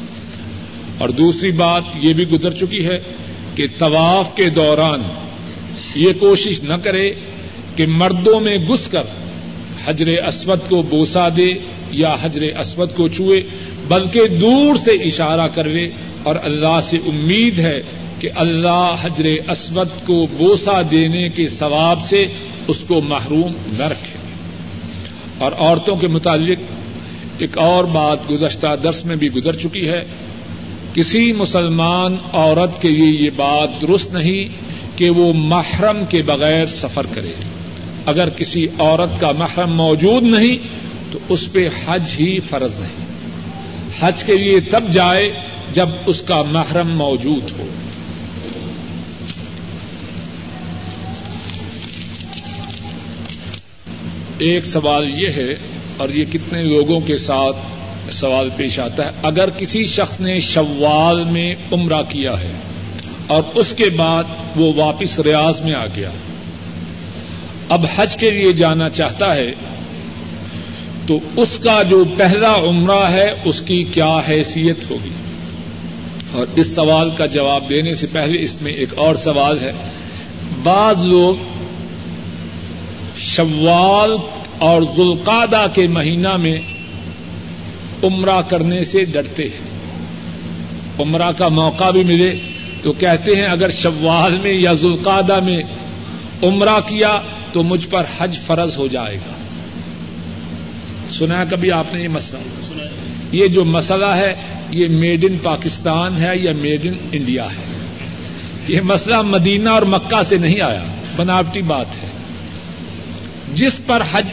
اور دوسری بات یہ بھی گزر چکی ہے کہ طواف کے دوران یہ کوشش نہ کرے کہ مردوں میں گس کر حجر اسود کو بوسا دے یا حجر اسود کو چوئے بلکہ دور سے اشارہ کرے اور اللہ سے امید ہے کہ اللہ حجر اسود کو بوسا دینے کے ثواب سے اس کو محروم نہ رکھے۔ اور عورتوں کے متعلق ایک اور بات گزشتہ درس میں بھی گزر چکی ہے۔ کسی مسلمان عورت کے لیے یہ بات درست نہیں کہ وہ محرم کے بغیر سفر کرے۔ اگر کسی عورت کا محرم موجود نہیں تو اس پہ حج ہی فرض نہیں۔ حج کے لیے تب جائے جب اس کا محرم موجود ہو۔ ایک سوال یہ ہے اور یہ کتنے لوگوں کے ساتھ سوال پیش آتا ہے، اگر کسی شخص نے شوال میں عمرہ کیا ہے اور اس کے بعد وہ واپس ریاض میں آ گیا، اب حج کے لیے جانا چاہتا ہے، تو اس کا جو پہلا عمرہ ہے، اس کی کیا حیثیت ہوگی؟ اور اس سوال کا جواب دینے سے پہلے اس میں ایک اور سوال ہے، بعض لوگ شوال اور ذوالقادہ کے مہینہ میں عمرہ کرنے سے ڈرتے ہیں۔ عمرہ کا موقع بھی ملے تو کہتے ہیں اگر شوال میں یا ذوالقادہ میں عمرہ کیا تو مجھ پر حج فرض ہو جائے گا۔ سنا کبھی آپ نے یہ مسئلہ؟ یہ جو مسئلہ ہے، یہ میڈ ان پاکستان ہے یا میڈ ان انڈیا ہے؟ یہ مسئلہ مدینہ اور مکہ سے نہیں آیا، بناوٹی بات ہے۔ جس پر حج،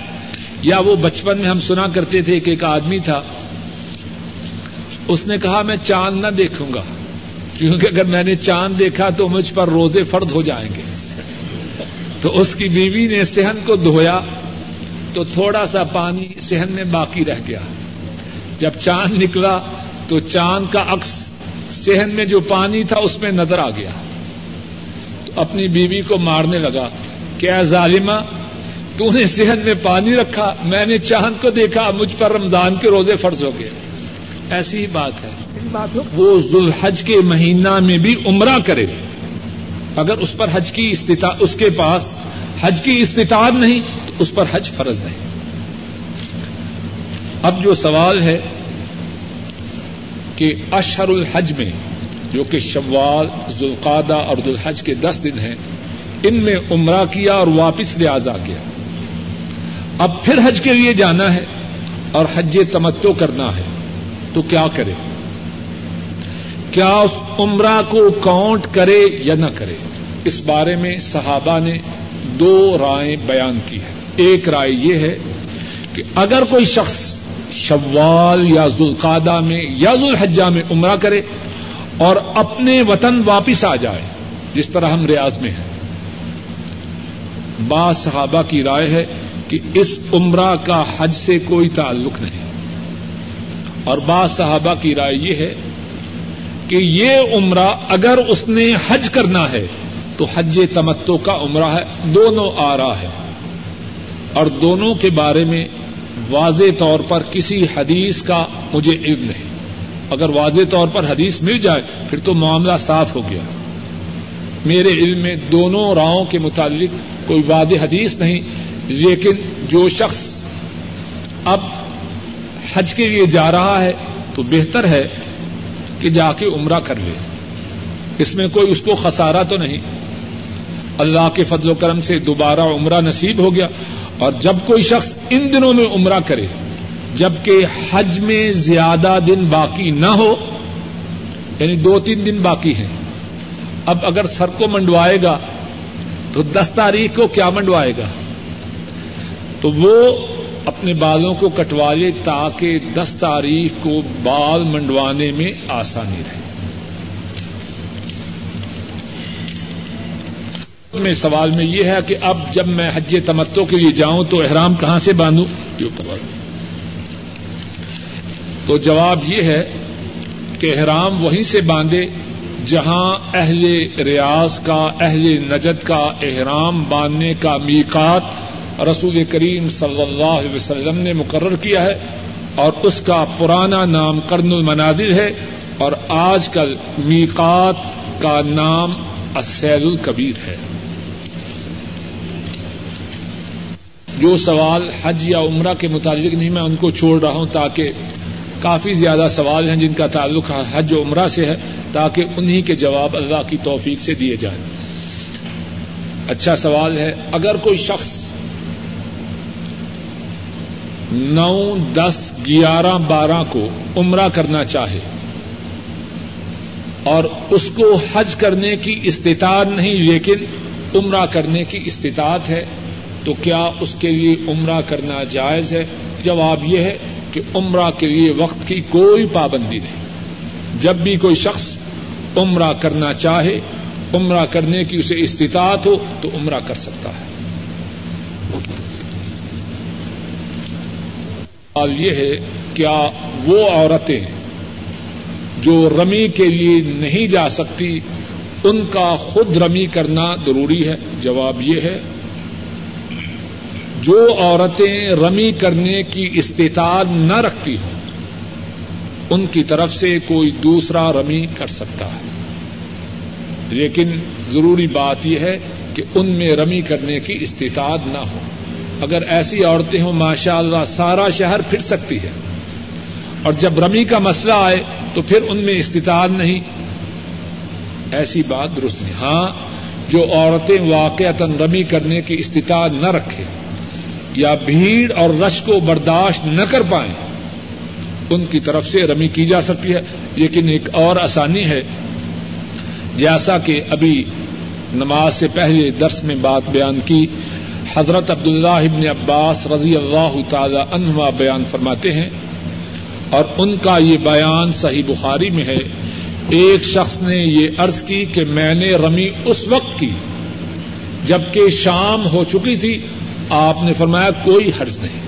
یا وہ بچپن میں ہم سنا کرتے تھے کہ ایک آدمی تھا اس نے کہا، میں چاند نہ دیکھوں گا. کیونکہ اگر میں نے چاند دیکھا تو مجھ پر روزے فرد ہو جائیں گے. تو اس کی بیوی نے صحن کو دھویا تو تھوڑا سا پانی صحن میں باقی رہ گیا. جب چاند نکلا تو چاند کا عکس صحن میں جو پانی تھا اس میں نظر آ گیا. تو اپنی بیوی کو مارنے لگا. کیا ظالمہ، تو نے صحن میں پانی رکھا، میں نے چاند کو دیکھا، مجھ پر رمضان کے روزے فرض ہو گئے. ایسی ہی بات ہے۔ وہ ذوالحج کے مہینہ میں بھی عمرہ کرے۔ اگر اس پر حج کی استطاع اس کے پاس حج کی استطاعت نہیں تو اس پر حج فرض نہیں۔ اب جو سوال ہے کہ اشہر الحج میں جو کہ شوال ذوالقادہ اور ذوالحج کے دس دن ہیں ان میں عمرہ کیا اور واپس ریاض آ گیا اب پھر حج کے لیے جانا ہے اور حج تمتو کرنا ہے۔ تو کیا کرے؟ کیا اس عمرہ کو کاؤنٹ کرے یا نہ کرے؟ اس بارے میں صحابہ نے دو رائے بیان کی ہے ایک رائے یہ ہے کہ اگر کوئی شخص شوال یا ذوالقادہ میں یا ذوالحجہ میں عمرہ کرے اور اپنے وطن واپس آ جائے، جس طرح ہم ریاض میں ہیں۔ با صحابہ کی رائے ہے کہ اس عمرہ کا حج سے کوئی تعلق نہیں۔ اور بعض صحابہ کی رائے یہ ہے کہ یہ عمرہ اگر اس نے حج کرنا ہے تو حج تمتو کا عمرہ ہے، دونوں آ رہا ہے۔ اور دونوں کے بارے میں واضح طور پر کسی حدیث کا مجھے علم نہیں۔ اگر واضح طور پر حدیث مل جائے، پھر تو معاملہ صاف ہو گیا۔ میرے علم میں دونوں راؤں کے متعلق کوئی واضح حدیث نہیں، لیکن جو شخص اب حج کے لیے جا رہا ہے تو بہتر ہے کہ جا کے عمرہ کر لے۔ اس میں کوئی اس کو خسارا تو نہیں۔ اللہ کے فضل و کرم سے دوبارہ عمرہ نصیب ہو گیا اور جب کوئی شخص ان دنوں میں عمرہ کرے جبکہ حج میں زیادہ دن باقی نہ ہو یعنی دو تین دن باقی ہیں، اب اگر سر کو منڈوائے گا تو دس تاریخ کو کیا منڈوائے گا؟ تو وہ اپنے بالوں کو کٹوا لے تاکہ دس تاریخ کو بال منڈوانے میں آسانی رہے۔ میں سوال میں یہ ہے کہ اب جب میں حج تمتوں کے لیے جاؤں تو احرام کہاں سے باندھوں؟ تو جواب یہ ہے کہ احرام وہیں سے باندھے جہاں اہل ریاض کا، اہل نجد کا احرام باندھنے کا میقات رسول کریم صلی اللہ علیہ وسلم نے مقرر کیا ہے اور اس کا پرانا نام کرن المنادر ہے اور آج کل میقات کا نام اسیل الکبیر ہے۔ جو سوال حج یا عمرہ کے متعلق نہیں، میں ان کو چھوڑ رہا ہوں تاکہ کافی زیادہ سوال ہیں جن کا تعلق حج و عمرہ سے ہے، تاکہ انہیں کے جواب اللہ کی توفیق سے دیے جائیں۔ اچھا سوال ہے، اگر کوئی شخص نو، دس، گیارہ، بارہ کو عمرہ کرنا چاہے اور اس کو حج کرنے کی استطاعت نہیں، لیکن عمرہ کرنے کی استطاعت ہے، تو کیا اس کے لیے عمرہ کرنا جائز ہے؟ جواب یہ ہے کہ عمرہ کے لیے وقت کی کوئی پابندی نہیں۔ جب بھی کوئی شخص عمرہ کرنا چاہے، عمرہ کرنے کی اسے استطاعت ہو، تو عمرہ کر سکتا ہے۔ سوال یہ ہے، کیا وہ عورتیں جو رمی کے لیے نہیں جا سکتی، ان کا خود رمی کرنا ضروری ہے؟ جواب یہ ہے، جو عورتیں رمی کرنے کی استطاعت نہ رکھتی ہوں، ان کی طرف سے کوئی دوسرا رمی کر سکتا ہے۔ لیکن ضروری بات یہ ہے کہ ان میں رمی کرنے کی استطاعت نہ ہو۔ اگر ایسی عورتیں ہوں ماشاء اللہ سارا شہر پھر سکتی ہے۔ اور جب رمی کا مسئلہ آئے تو پھر ان میں استطاعت نہیں۔ ایسی بات درست نہیں۔ ہاں جو عورتیں واقع رمی کرنے کی استطاعت نہ رکھیں یا بھیڑ اور رش کو برداشت نہ کر پائیں، ان کی طرف سے رمی کی جا سکتی ہے۔ لیکن ایک اور آسانی ہے۔ جیسا کہ ابھی نماز سے پہلے درس میں بات بیان کی حضرت عبد اللہ ابن عباس رضی اللہ تعالی عنہما بیان فرماتے ہیں اور ان کا یہ بیان صحیح بخاری میں ہے۔ ایک شخص نے یہ عرض کی کہ میں نے رمی اس وقت کی جبکہ شام ہو چکی تھی۔ آپ نے فرمایا کوئی حرض نہیں۔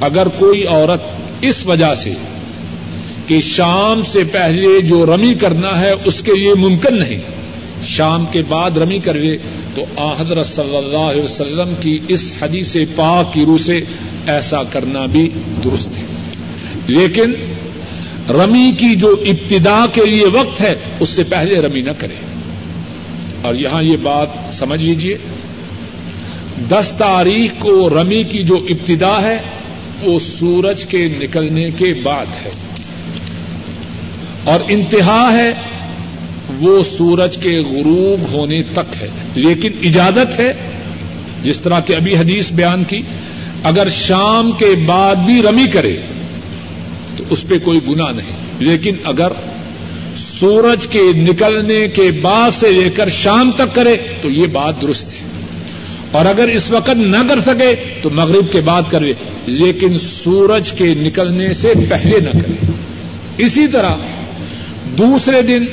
اگر کوئی عورت اس وجہ سے کہ شام سے پہلے جو رمی کرنا ہے اس کے لیے ممکن نہیں، شام کے بعد رمی کر لے تو حضرت صلی اللہ علیہ وسلم کی اس حدیث پاک کی روح سے ایسا کرنا بھی درست ہے۔ لیکن رمی کی جو ابتدا کے لیے وقت ہے، اس سے پہلے رمی نہ کرے۔ اور یہاں یہ بات سمجھ لیجیے دس تاریخ کو رمی کی جو ابتدا ہے، وہ سورج کے نکلنے کے بعد ہے۔ اور انتہا ہے وہ سورج کے غروب ہونے تک ہے۔ لیکن اجازت ہے، جس طرح کہ ابھی حدیث بیان کی، اگر شام کے بعد بھی رمی کرے، تو اس پہ کوئی گنا نہیں۔ لیکن اگر سورج کے نکلنے کے بعد سے لے کر شام تک کرے، تو یہ بات درست ہے۔ اور اگر اس وقت نہ کر سکے، تو مغرب کے بعد کرے۔ لیکن سورج کے نکلنے سے پہلے نہ کرے۔ اسی طرح دوسرے دن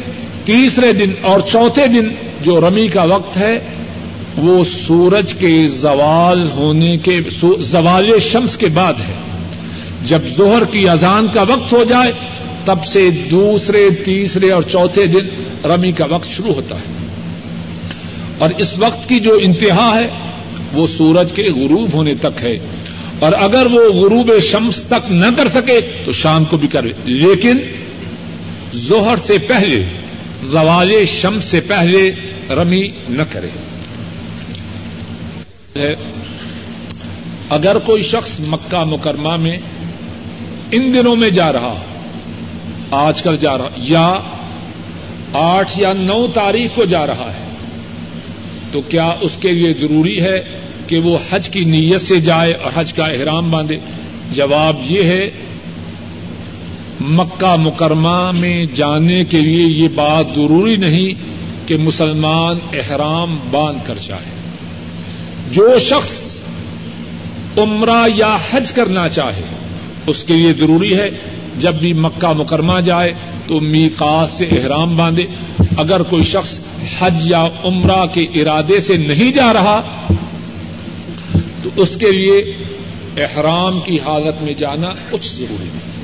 تیسرے دن اور چوتھے دن جو رمی کا وقت ہے، وہ سورج کے زوال ہونے کے زوال شمس کے بعد ہے۔ جب زہر کی اذان کا وقت ہو جائے، تب سے دوسرے، تیسرے اور چوتھے دن رمی کا وقت شروع ہوتا ہے۔ اور اس وقت کی جو انتہا ہے، وہ سورج کے غروب ہونے تک ہے۔ اور اگر وہ غروب شمس تک نہ کر سکے، تو شام کو بھی کرے لیکن زہر سے پہلے زوال شمس سے پہلے رمی نہ کرے۔ اگر کوئی شخص مکہ مکرمہ میں ان دنوں میں جا رہا آج کل جا رہا، یا آٹھ یا نو تاریخ کو جا رہا ہے، تو کیا اس کے لیے ضروری ہے کہ وہ حج کی نیت سے جائے اور حج کا احرام باندھے؟ جواب یہ ہے مکہ مکرمہ میں جانے کے لیے یہ بات ضروری نہیں کہ مسلمان احرام باندھ کر جائے۔ جو شخص عمرہ یا حج کرنا چاہے، اس کے لیے ضروری ہے جب بھی مکہ مکرمہ جائے تو میقات سے احرام باندھے۔ اگر کوئی شخص حج یا عمرہ کے ارادے سے نہیں جا رہا، تو اس کے لیے احرام کی حالت میں جانا کچھ ضروری نہیں۔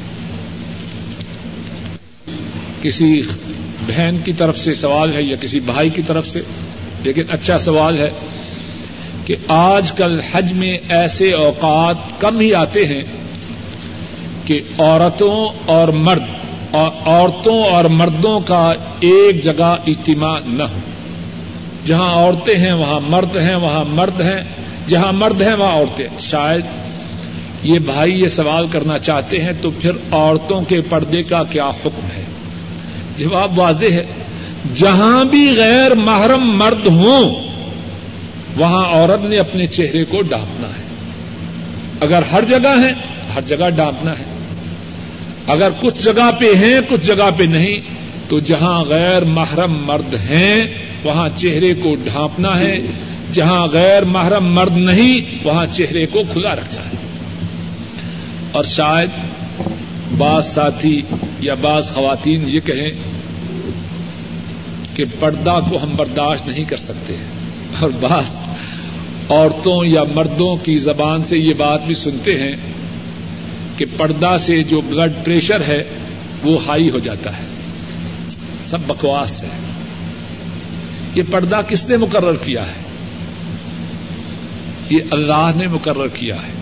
کسی بہن کی طرف سے سوال ہے یا کسی بھائی کی طرف سے، لیکن اچھا سوال ہے کہ آج کل حج میں ایسے اوقات کم ہی آتے ہیں کہ عورتوں اور مرد اور عورتوں اور مردوں کا ایک جگہ اجتماع نہ ہو۔ جہاں عورتیں ہیں، وہاں مرد ہیں، وہاں مرد ہیں۔ جہاں مرد ہیں، وہاں عورتیں شاید یہ بھائی یہ سوال کرنا چاہتے ہیں تو پھر عورتوں کے پردے کا کیا حکم ہے؟ جواب واضح ہے۔ جہاں بھی غیر محرم مرد ہوں، وہاں عورت نے اپنے چہرے کو ڈانپنا ہے۔ اگر ہر جگہ ہے ہر جگہ ڈانپنا ہے۔ اگر کچھ جگہ پہ ہیں، کچھ جگہ پہ نہیں، تو جہاں غیر محرم مرد ہیں، وہاں چہرے کو ڈھانپنا ہے۔ جہاں غیر محرم مرد نہیں، وہاں چہرے کو کھلا رکھنا ہے۔ اور شاید بعض ساتھی یا بعض خواتین یہ کہیں کہ پردہ کو ہم برداشت نہیں کر سکتے اور بعض عورتوں یا مردوں کی زبان سے یہ بات بھی سنتے ہیں کہ پردہ سے جو بلڈ پریشر ہے وہ ہائی ہو جاتا ہے۔ سب بکواس ہے۔ یہ پردہ کس نے مقرر کیا ہے؟ یہ اللہ نے مقرر کیا ہے۔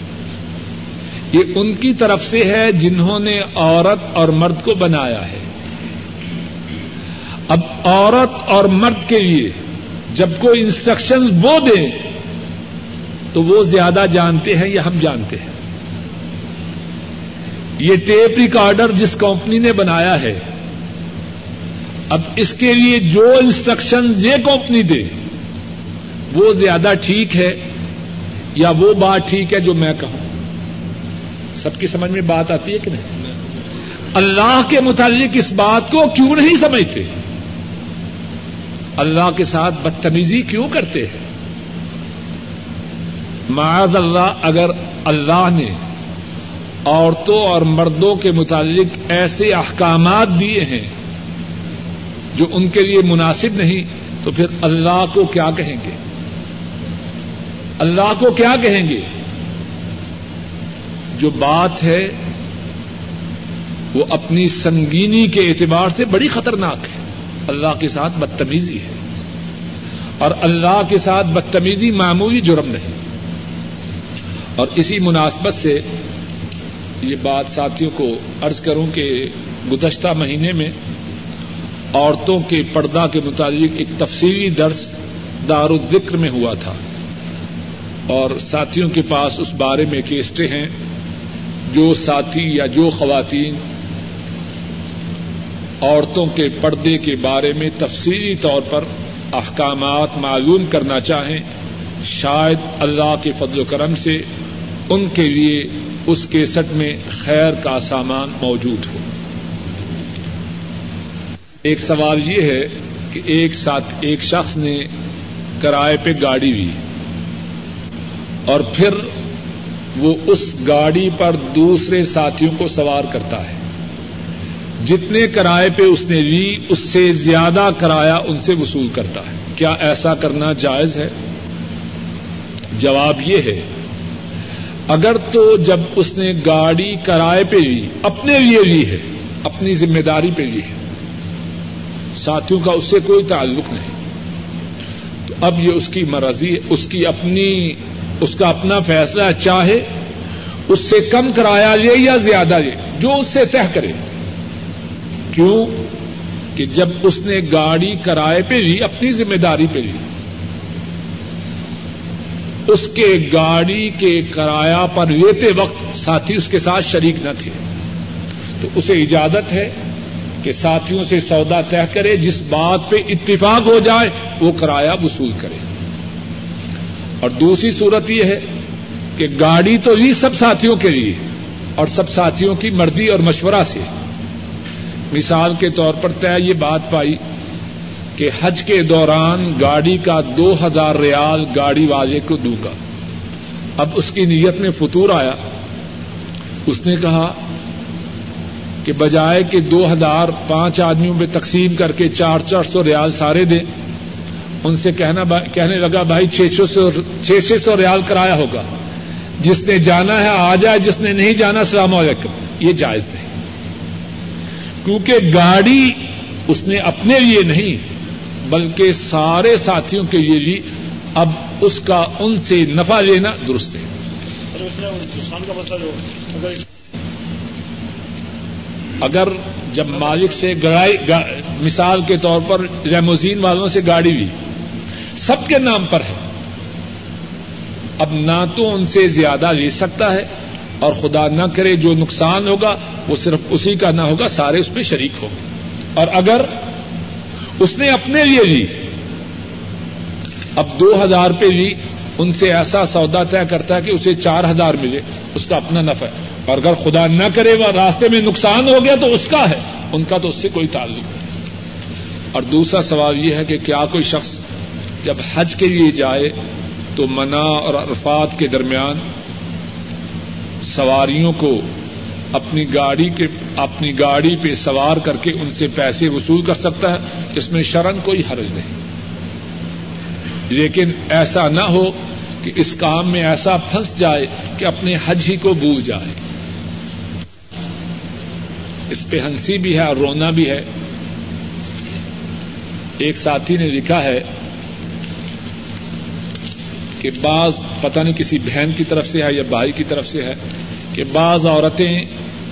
یہ ان کی طرف سے ہے جنہوں نے عورت اور مرد کو بنایا ہے۔ اب عورت اور مرد کے لیے جب کوئی انسٹرکشن وہ دیں تو وہ زیادہ جانتے ہیں یا ہم جانتے ہیں؟ یہ ٹیپ ریکارڈر جس کمپنی نے بنایا ہے، اب اس کے لیے جو انسٹرکشن یہ کمپنی دے، وہ زیادہ ٹھیک ہے یا وہ بات ٹھیک ہے جو میں کہوں؟ سب کی سمجھ میں بات آتی ہے کہ نہیں؟ اللہ کے متعلق اس بات کو کیوں نہیں سمجھتے؟ اللہ کے ساتھ بدتمیزی کیوں کرتے ہیں؟ معاذ اللہ اگر اللہ نے عورتوں اور مردوں کے متعلق ایسے احکامات دیے ہیں جو ان کے لیے مناسب نہیں، تو پھر اللہ کو کیا کہیں گے؟ اللہ کو کیا کہیں گے؟ جو بات ہے، وہ اپنی سنگینی کے اعتبار سے بڑی خطرناک ہے۔ اللہ کے ساتھ بدتمیزی ہے اور اللہ کے ساتھ بدتمیزی معمولی جرم نہیں اور اسی مناسبت سے یہ بات ساتھیوں کو ارض کروں کہ گزشتہ مہینے میں عورتوں کے پردہ کے متعلق ایک تفصیلی درس دار الذکر میں ہوا تھا اور ساتھیوں کے پاس اس بارے میں کیسٹیں ہیں جو ساتھی یا جو خواتین عورتوں کے پردے کے بارے میں تفصیلی طور پر احکامات معلوم کرنا چاہیں، شاید اللہ کے فضل و کرم سے ان کے لیے اس کیسٹ میں خیر کا سامان موجود ہو۔ ایک سوال یہ ہے کہ ایک ساتھ ایک شخص نے کرائے پہ گاڑی لی اور پھر وہ اس گاڑی پر دوسرے ساتھیوں کو سوار کرتا ہے۔ جتنے کرائے پہ اس نے لی، اس سے زیادہ کرایہ ان سے وصول کرتا ہے۔ کیا ایسا کرنا جائز ہے؟ جواب یہ ہے، اگر تو جب اس نے گاڑی کرائے پہ لی، اپنے لیے لی ہے، اپنی ذمہ داری پہ لی ہے۔ ساتھیوں کا اس سے کوئی تعلق نہیں۔ تو اب یہ اس کی مرضی، اس کی اپنی، اس کا اپنا فیصلہ چاہے اس سے کم کرایہ لے یا زیادہ لے، جو اس سے طے کرے۔ کیوں کہ جب اس نے گاڑی کرائے پہ لی، اپنی ذمہ داری پہ لی، اس کے گاڑی کے کرایہ پر لیتے وقت ساتھی اس کے ساتھ شریک نہ تھے۔ تو اسے اجازت ہے کہ ساتھیوں سے سودا طے کرے، جس بات پہ اتفاق ہو جائے، وہ کرایہ وصول کرے۔ اور دوسری صورت یہ ہے کہ گاڑی تو ہی سب ساتھیوں کے لیے، اور سب ساتھیوں کی مرضی اور مشورہ سے۔ مثال کے طور پر طے یہ بات پائی کہ حج کے دوران گاڑی کا دو ہزار ریال گاڑی والے کو دوں گا۔ اب اس کی نیت میں فطور آیا۔ اس نے کہا کہ بجائے کہ دو ہزار پانچ آدمیوں پہ تقسیم کر کے چار چار سو ریال سارے دیں، ان سے کہنا کہنے لگا، بھائی چھ سو، چھ چھ سو ریال کرایا ہوگا۔ جس نے جانا ہے آ جائے، جس نے نہیں جانا، السلام علیکم۔ یہ جائز نہیں کیونکہ گاڑی اس نے اپنے لیے نہیں بلکہ سارے ساتھیوں کے لیے بھی اب اس کا ان سے نفع لینا درست ہے۔ اگر جب مالک سے گڑائی مثال کے طور پر ریموزین والوں سے گاڑی لی۔ سب کے نام پر ہے۔ اب نہ تو ان سے زیادہ لے سکتا ہے۔ اور خدا نہ کرے جو نقصان ہوگا، وہ صرف اسی کا نہ ہوگا، سارے اس پہ شریک ہوں اور اگر اس نے اپنے لیے لی، اب دو ہزار روپے لی، ان سے ایسا سودا طے کرتا ہے کہ اسے چار ہزار ملے، اس کا اپنا نفع ہے۔ اور اگر خدا نہ کرے وہ راستے میں نقصان ہو گیا تو اس کا ہے، ان کا تو اس سے کوئی تعلق نہیں۔ اور دوسرا سوال یہ ہے کہ کیا کوئی شخص جب حج کے لیے جائے تو منا اور عرفات کے درمیان سواریوں کو اپنی گاڑی کے اپنی گاڑی پہ سوار کر کے ان سے پیسے وصول کر سکتا ہے، جس میں شرن کوئی حرج نہیں۔ لیکن ایسا نہ ہو کہ اس کام میں ایسا پھنس جائے کہ اپنے حج ہی کو بھول جائے۔ اس پہ ہنسی بھی ہے اور رونا بھی ہے۔ ایک ساتھی نے لکھا ہے کہ بعض پتہ نہیں کسی بہن کی طرف سے ہے یا بھائی کی طرف سے ہے کہ بعض عورتیں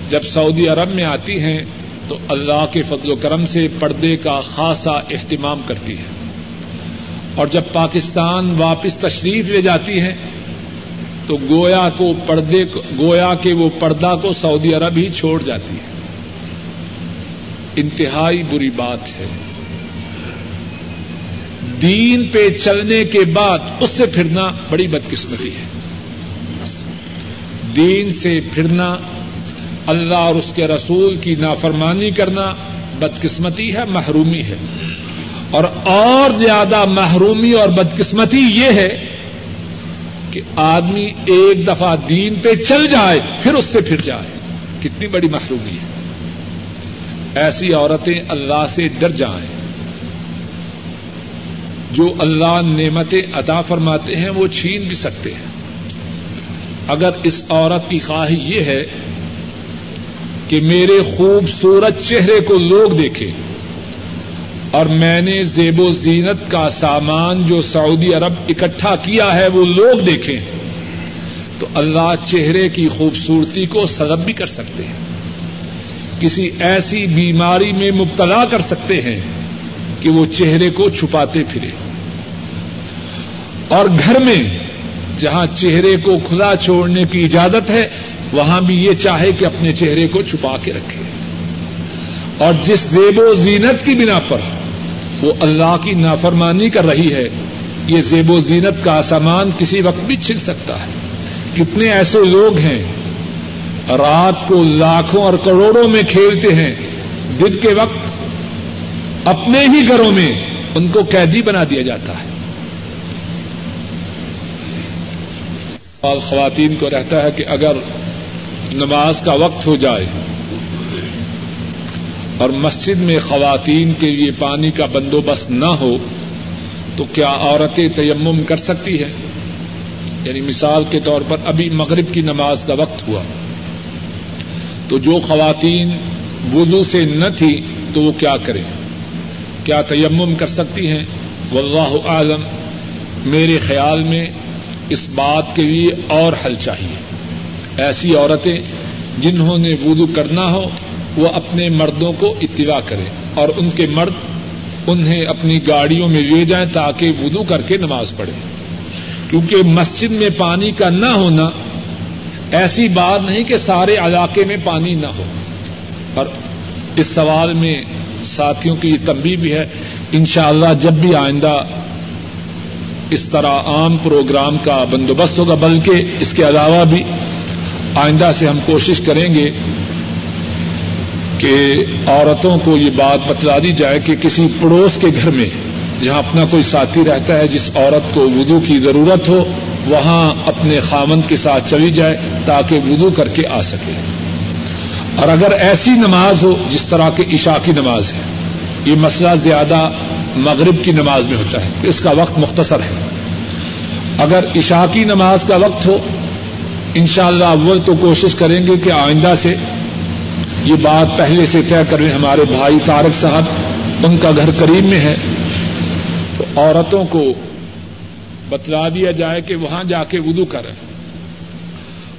جب سعودی عرب میں آتی ہیں تو اللہ کے فضل و کرم سے پردے کا خاصا اہتمام کرتی ہے اور جب پاکستان واپس تشریف لے جاتی ہیں تو گویا کو پردے گویا کے وہ پردہ کو سعودی عرب ہی چھوڑ جاتی ہے انتہائی بری بات ہے۔ دین پہ چلنے کے بعد اس سے پھرنا بڑی بدقسمتی ہے۔ دین سے پھرنا، اللہ اور اس کے رسول کی نافرمانی کرنا بدقسمتی ہے، محرومی ہے۔ اور اور زیادہ محرومی اور بدقسمتی یہ ہے کہ آدمی ایک دفعہ دین پہ چل جائے، پھر اس سے پھر جائے۔ کتنی بڑی محرومی ہے۔ ایسی عورتیں اللہ سے ڈر جائیں۔ جو اللہ نعمتیں عطا فرماتے ہیں، وہ چھین بھی سکتے ہیں۔ اگر اس عورت کی خواہی یہ ہے کہ میرے خوبصورت چہرے کو لوگ دیکھیں اور میں نے زیب و زینت کا سامان جو سعودی عرب اکٹھا کیا ہے وہ لوگ دیکھیں، تو اللہ چہرے کی خوبصورتی کو سلب بھی کر سکتے ہیں۔ کسی ایسی بیماری میں مبتلا کر سکتے ہیں کہ وہ چہرے کو چھپاتے پھرے۔ اور گھر میں جہاں چہرے کو کھلا چھوڑنے کی اجازت ہے، وہاں بھی یہ چاہے کہ اپنے چہرے کو چھپا کے رکھے۔ اور جس زیب و زینت کی بنا پر وہ اللہ کی نافرمانی کر رہی ہے، یہ زیب و زینت کا سامان کسی وقت بھی چھل سکتا ہے۔ کتنے ایسے لوگ ہیں، رات کو لاکھوں اور کروڑوں میں کھیلتے ہیں، دن کے وقت اپنے ہی گھروں میں ان کو قیدی بنا دیا جاتا ہے۔ اور خواتین کو رہتا ہے کہ اگر نماز کا وقت ہو جائے اور مسجد میں خواتین کے لیے پانی کا بندوبست نہ ہو تو کیا عورتیں تیمم کر سکتی ہیں؟ یعنی مثال کے طور پر ابھی مغرب کی نماز کا وقت ہوا۔ تو جو خواتین وضو سے نہ تھی تو وہ کیا کریں؟ کیا تیمم کر سکتی ہیں؟ واللہ عالم میرے خیال میں اس بات کے لیے اور حل چاہیے۔ ایسی عورتیں جنہوں نے وضو کرنا ہو، وہ اپنے مردوں کو اتباع کریں اور ان کے مرد انہیں اپنی گاڑیوں میں لے جائیں تاکہ وضو کر کے نماز پڑھے کیونکہ مسجد میں پانی کا نہ ہونا ایسی بات نہیں کہ سارے علاقے میں پانی نہ ہو۔ اور اس سوال میں ساتھیوں کی یہ تنبیہ بھی ہے۔ انشاءاللہ جب بھی آئندہ اس طرح عام پروگرام کا بندوبست ہوگا، بلکہ اس کے علاوہ بھی آئندہ سے ہم کوشش کریں گے کہ عورتوں کو یہ بات بتلا دی جائے کہ کسی پڑوس کے گھر میں جہاں اپنا کوئی ساتھی رہتا ہے، جس عورت کو وضو کی ضرورت ہو، وہاں اپنے خامند کے ساتھ چلی جائے تاکہ وضو کر کے آ سکے۔ اور اگر ایسی نماز ہو، جس طرح کی عشاء کی نماز ہے، یہ مسئلہ زیادہ مغرب کی نماز میں ہوتا ہے، اس کا وقت مختصر ہے۔ اگر عشاء کی نماز کا وقت ہو ان شاء اللہ اول تو کوشش کریں گے کہ آئندہ سے یہ بات پہلے سے طے کریں ہمارے بھائی تارک صاحب ان کا گھر قریب میں ہے، تو عورتوں کو بتلا دیا جائے کہ وہاں جا کے ودو کریں۔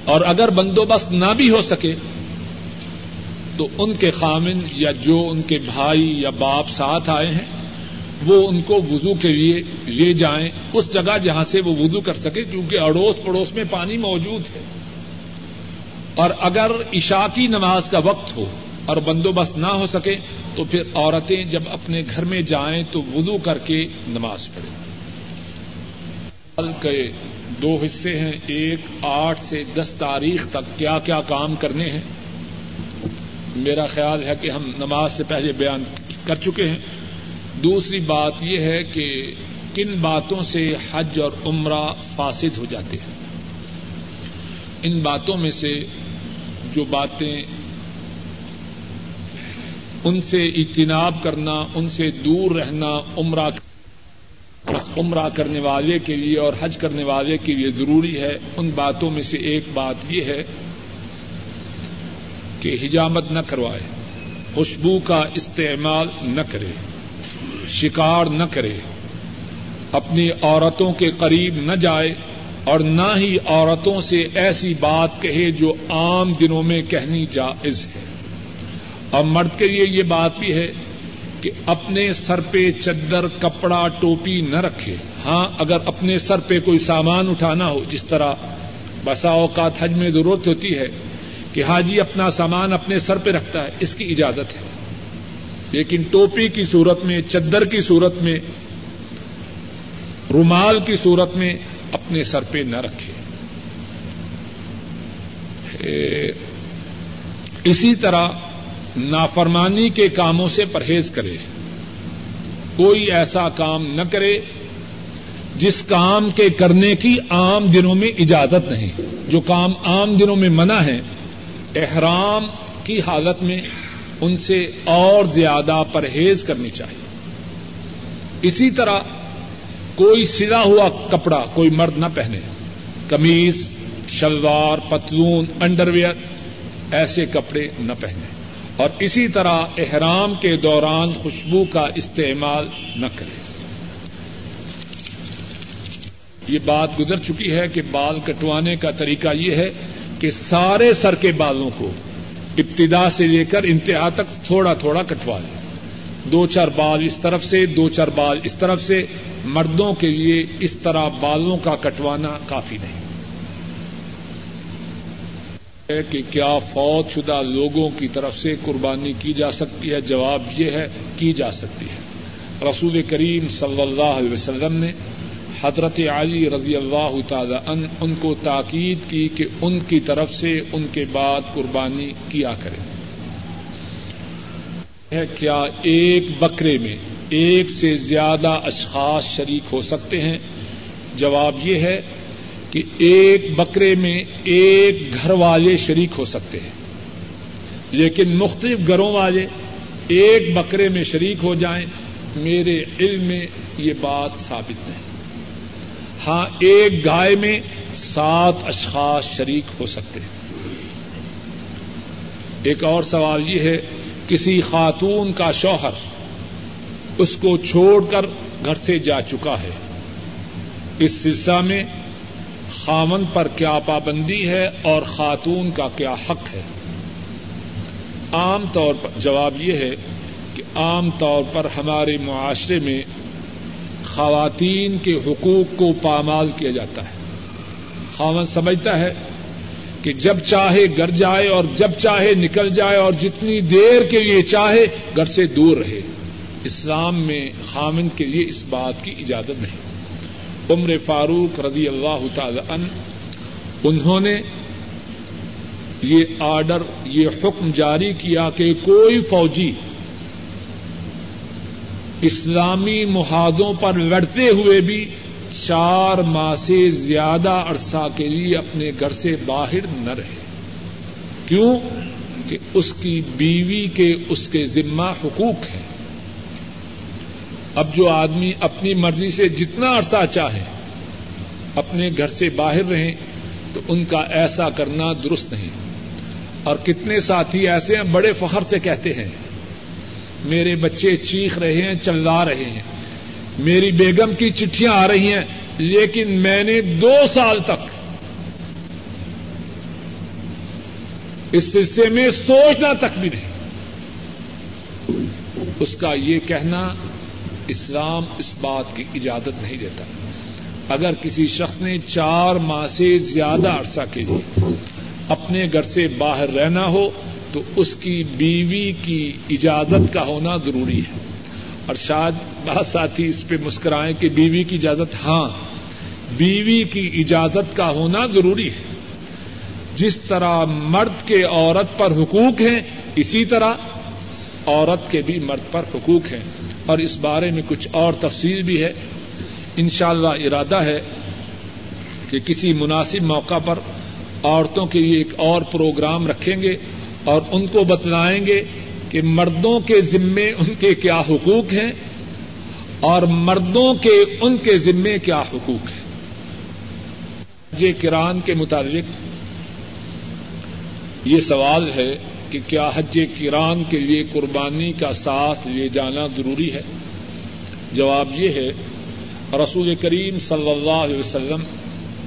اور اگر بندوبست نہ بھی ہو سکے، تو ان کے خامن یا جو ان کے بھائی یا باپ ساتھ آئے ہیں وہ ان کو وضو کے لیے لے جائیں اس جگہ جہاں سے وہ وضو کر سکے، کیونکہ اڑوس پڑوس میں پانی موجود ہے۔ اور اگر عشاء کی نماز کا وقت ہو اور بندوبست نہ ہو سکے، تو پھر عورتیں جب اپنے گھر میں جائیں تو وضو کر کے نماز پڑھیں۔ کے دو حصے ہیں، ایک آٹھ سے دس تاریخ تک کیا کیا کام کرنے ہیں۔ میرا خیال ہے کہ ہم نماز سے پہلے بیان کر چکے ہیں۔ دوسری بات یہ ہے کہ کن باتوں سے حج اور عمرہ فاسد ہو جاتے ہیں؟ ان باتوں میں سے جو باتیں ان سے اجتناب کرنا، ان سے دور رہنا، عمرہ عمرہ کرنے والے کے لیے اور حج کرنے والے کے لیے ضروری ہے، ان باتوں میں سے ایک بات یہ ہے کہ حجامت نہ کروائے، خوشبو کا استعمال نہ کرے۔ شکار نہ کرے۔ اپنی عورتوں کے قریب نہ جائے اور نہ ہی عورتوں سے ایسی بات کہے جو عام دنوں میں کہنی جائز ہے۔ اور مرد کے لیے یہ بات بھی ہے کہ اپنے سر پہ چدر کپڑا ٹوپی نہ رکھے۔ ہاں اگر اپنے سر پہ کوئی سامان اٹھانا ہو، جس طرح بسا اوقات حج میں ضرورت ہوتی ہے کہ حاجی اپنا سامان اپنے سر پہ رکھتا ہے، اس کی اجازت ہے۔ لیکن ٹوپی کی صورت میں، چدر کی صورت میں، رومال کی صورت میں اپنے سر پہ نہ رکھے۔ اسی طرح نافرمانی کے کاموں سے پرہیز کرے۔ کوئی ایسا کام نہ کرے جس کام کے کرنے کی عام دنوں میں اجازت نہیں۔ جو کام عام دنوں میں منع ہے، احرام کی حالت میں ان سے اور زیادہ پرہیز کرنی چاہیے۔ اسی طرح کوئی سلا ہوا کپڑا کوئی مرد نہ پہنے۔ کمیز شلوار، پتلون انڈر ویئر ایسے کپڑے نہ پہنے۔ اور اسی طرح احرام کے دوران خوشبو کا استعمال نہ کرے۔ یہ بات گزر چکی ہے کہ بال کٹوانے کا طریقہ یہ ہے کہ سارے سر کے بالوں کو ابتدا سے لے کر انتہا تک تھوڑا تھوڑا کٹوا لیں دو چار بال اس طرف سے، دو چار بال اس طرف سے۔ مردوں کے لیے اس طرح بالوں کا کٹوانا کافی نہیں۔ ہے کہ کیا فوت شدہ لوگوں کی طرف سے قربانی کی جا سکتی ہے؟ جواب یہ ہے، کی جا سکتی ہے۔ رسول کریم صلی اللہ علیہ وسلم نے حضرت علی رضی اللہ تعالی ان ان کو تاکید کی کہ ان کی طرف سے ان کے بعد قربانی کیا کرے۔ کیا ایک بکرے میں ایک سے زیادہ اشخاص شریک ہو سکتے ہیں؟ جواب یہ ہے کہ ایک بکرے میں ایک گھر والے شریک ہو سکتے ہیں۔ لیکن مختلف گھروں والے ایک بکرے میں شریک ہو جائیں، میرے علم میں یہ بات ثابت نہیں۔ ہاں ایک گائے میں سات اشخاص شریک ہو سکتے ہیں۔ ایک اور سوال یہ ہے، کسی خاتون کا شوہر اس کو چھوڑ کر گھر سے جا چکا ہے۔ اس سلسلہ میں خامن پر کیا پابندی ہے اور خاتون کا کیا حق ہے؟ عام طور پر جواب یہ ہے کہ عام طور پر ہمارے معاشرے میں خواتین کے حقوق کو پامال کیا جاتا ہے۔ خامن سمجھتا ہے کہ جب چاہے گھر جائے اور جب چاہے نکل جائے اور جتنی دیر کے لیے چاہے گھر سے دور رہے۔ اسلام میں خامن کے لیے اس بات کی اجازت نہیں۔ عمر فاروق رضی اللہ تعالی ان انہوں نے یہ آرڈر، یہ حکم جاری کیا کہ کوئی فوجی اسلامی محاذوں پر لڑتے ہوئے بھی چار ماہ سے زیادہ عرصہ کے لیے اپنے گھر سے باہر نہ رہے۔ کیوں؟ کہ اس کی بیوی کے اس کے ذمہ حقوق ہے اب جو آدمی اپنی مرضی سے جتنا عرصہ چاہے اپنے گھر سے باہر رہیں تو ان کا ایسا کرنا درست نہیں۔ اور کتنے ساتھی ایسے ہیں بڑے فخر سے کہتے ہیں میرے بچے چیخ رہے ہیں، چلا رہے ہیں۔ میری بیگم کی چٹھیاں آ رہی ہیں، لیکن میں نے دو سال تک اس سلسلے میں سوچنا تک بھی نہیں۔ اس کا یہ کہنا اسلام اس بات کی اجازت نہیں دیتا۔ اگر کسی شخص نے چار ماہ سے زیادہ عرصہ کے لیے اپنے گھر سے باہر رہنا ہو تو اس کی بیوی کی اجازت کا ہونا ضروری ہے۔ اور شاید بہت ساتھی اس پہ مسکرائیں کہ بیوی کی اجازت ہاں بیوی کی اجازت کا ہونا ضروری ہے۔ جس طرح مرد کے عورت پر حقوق ہیں، اسی طرح عورت کے بھی مرد پر حقوق ہیں۔ اور اس بارے میں کچھ اور تفصیل بھی ہے۔ انشاءاللہ ارادہ ہے کہ کسی مناسب موقع پر عورتوں کے لیے ایک اور پروگرام رکھیں گے۔ اور ان کو بتلائیں گے کہ مردوں کے ذمے ان کے کیا حقوق ہیں اور مردوں کے ان کے ذمے کیا حقوق ہیں۔ جے کران کے مطابق یہ سوال ہے کہ کیا حج کران کے لیے قربانی کا ساتھ لے جانا ضروری ہے؟ جواب یہ ہے، رسول کریم صلی اللہ علیہ وسلم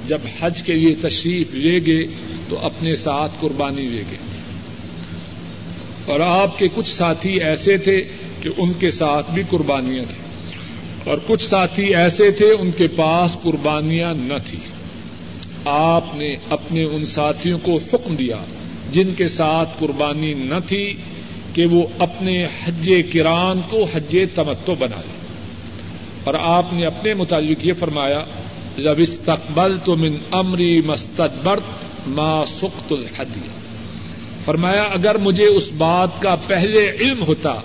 جب حج کے لیے تشریف لے گئے تو اپنے ساتھ قربانی لے گئے۔ اور آپ کے کچھ ساتھی ایسے تھے کہ ان کے ساتھ بھی قربانیاں تھیں۔ اور کچھ ساتھی ایسے تھے ان کے پاس قربانیاں نہ تھیں۔ آپ نے اپنے ان ساتھیوں کو حکم دیا جن کے ساتھ قربانی نہ تھی کہ وہ اپنے حج کران کو حج تمتو بنا لیں اور آپ نے اپنے متعلق یہ فرمایا جب استقبل تو من امری مستقبرت ما سخت الحدی فرمایا، اگر مجھے اس بات کا پہلے علم ہوتا،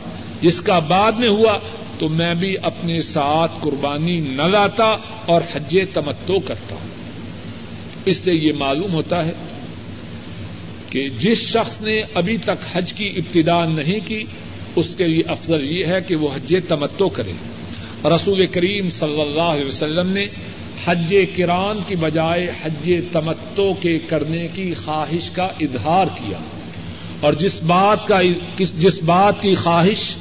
جس کا بعد میں ہوا، تو میں بھی اپنے ساتھ قربانی نہ لاتا اور حج تمتو کرتا ہوں۔ اس سے یہ معلوم ہوتا ہے کہ جس شخص نے ابھی تک حج کی ابتدا نہیں کی، اس کے لیے افضل یہ ہے کہ وہ حج تمتو کرے۔ رسول کریم صلی اللہ علیہ وسلم نے حج کران کی بجائے حج تمتو کے کرنے کی خواہش کا اظہار کیا۔ اور جس بات کا جس بات کی خواہش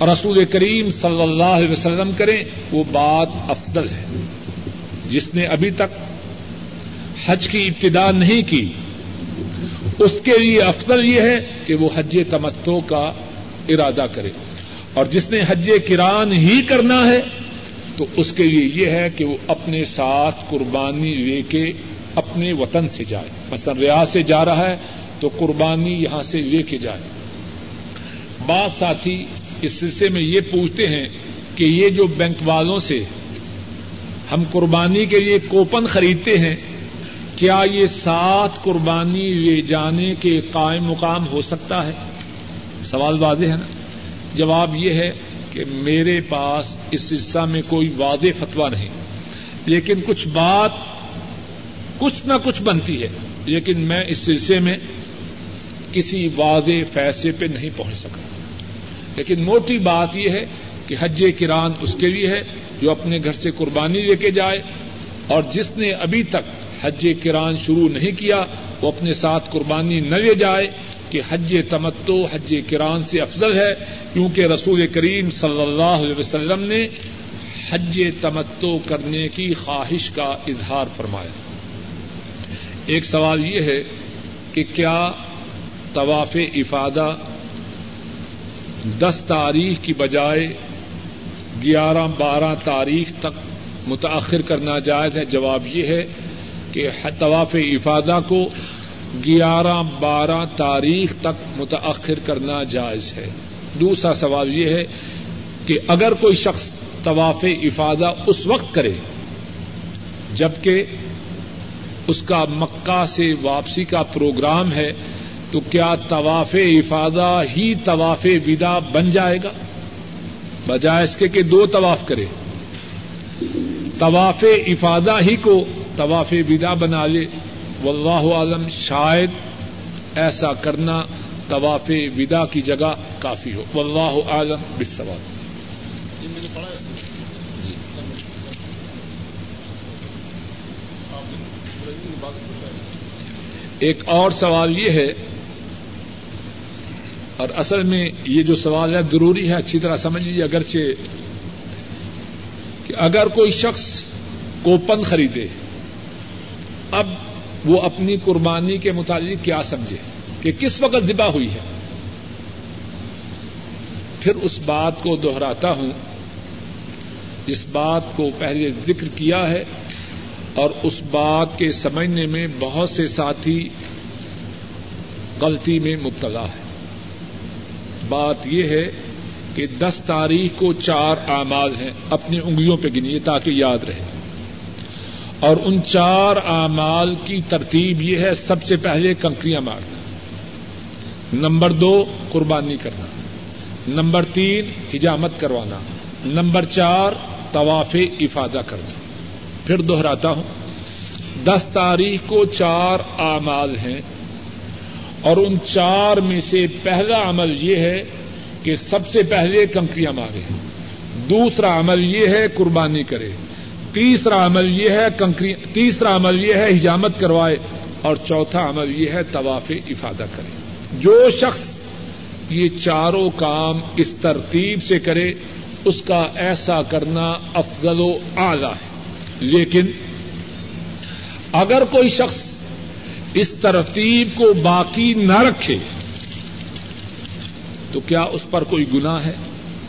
رسول کریم صلی اللہ علیہ وسلم کریں، وہ بات افضل ہے۔ جس نے ابھی تک حج کی ابتدا نہیں کی، اس کے لیے افضل یہ ہے کہ وہ حج تمتو کا ارادہ کرے۔ اور جس نے حج کران ہی کرنا ہے، تو اس کے لیے یہ ہے کہ وہ اپنے ساتھ قربانی لے کے اپنے وطن سے جائے۔ مثلا ریاض سے جا رہا ہے تو قربانی یہاں سے لے کے جائے۔ بعض ساتھی اس سلسلے میں یہ پوچھتے ہیں کہ یہ جو بینک والوں سے ہم قربانی کے لیے کوپن خریدتے ہیں، کیا یہ سات قربانی لے جانے کے قائم مقام ہو سکتا ہے؟ سوال واضح ہے نا؟ جواب یہ ہے کہ میرے پاس اس سلسلہ میں کوئی واضح فتوا نہیں، لیکن کچھ بات کچھ نہ کچھ بنتی ہے۔ لیکن میں اس سلسلے میں کسی واضح فیصلے پہ نہیں پہنچ سکا۔ لیکن موٹی بات یہ ہے کہ حج کران اس کے لیے ہے جو اپنے گھر سے قربانی لے کے جائے اور جس نے ابھی تک حج کران شروع نہیں کیا، وہ اپنے ساتھ قربانی نہ لے جائے کہ حج تمتو حج کران سے افضل ہے، کیونکہ رسول کریم صلی اللہ علیہ وسلم نے حج تمتو کرنے کی خواہش کا اظہار فرمایا۔ ایک سوال یہ ہے کہ کیا طواف افادہ دس تاریخ کی بجائے گیارہ بارہ تاریخ تک متاخر کرنا جائز ہے۔ جواب یہ ہے کہ طواف افادہ کو گیارہ بارہ تاریخ تک متاخر کرنا جائز ہے۔ دوسرا سوال یہ ہے کہ اگر کوئی شخص طواف افادہ اس وقت کرے جبکہ اس کا مکہ سے واپسی کا پروگرام ہے تو کیا طواف افادہ ہی طواف ودا بن جائے گا؟ بجائے اس کے کہ دو طواف کرے۔ طواف افادہ ہی کو طواف ودا بنا لے واللہ عالم شاید ایسا کرنا طواف ودا کی جگہ کافی ہو۔ واللہ عالم بالسوال ایک اور سوال یہ ہے اور اصل میں یہ جو سوال ہے، ضروری ہے اچھی طرح سمجھ لیجیے اگرچہ کہ اگر کوئی شخص کوپن خریدے، اب وہ اپنی قربانی کے متعلق کیا سمجھے؟ کہ کس وقت ذبح ہوئی ہے؟ پھر اس بات کو دوہراتا ہوں۔ جس بات کو پہلے ذکر کیا ہے اور اس بات کے سمجھنے میں بہت سے ساتھی غلطی میں مبتلا ہے بات یہ ہے کہ دس تاریخ کو چار اعمال ہیں اپنی انگلیوں پہ گنیے تاکہ یاد رہے۔ اور ان چار اعمال کی ترتیب یہ ہے سب سے پہلے کنکریاں مارنا۔ نمبر دو، قربانی کرنا۔ نمبر تین، حجامت کروانا۔ نمبر چار، طواف افادہ کرنا۔ پھر دوہراتا ہوں۔ دس تاریخ کو چار اعمال ہیں۔ اور ان چار میں سے پہلا عمل یہ ہے کہ سب سے پہلے کنکریاں مارے، دوسرا عمل یہ ہے قربانی کرے، تیسرا عمل یہ ہے کنکری، تیسرا عمل یہ ہے حجامت کروائے، اور چوتھا عمل یہ ہے طواف افادہ کرے۔ جو شخص یہ چاروں کام اس ترتیب سے کرے، اس کا ایسا کرنا افضل و اعلی ہے۔ لیکن اگر کوئی شخص اس ترتیب کو باقی نہ رکھے تو کیا اس پر کوئی گنا ہے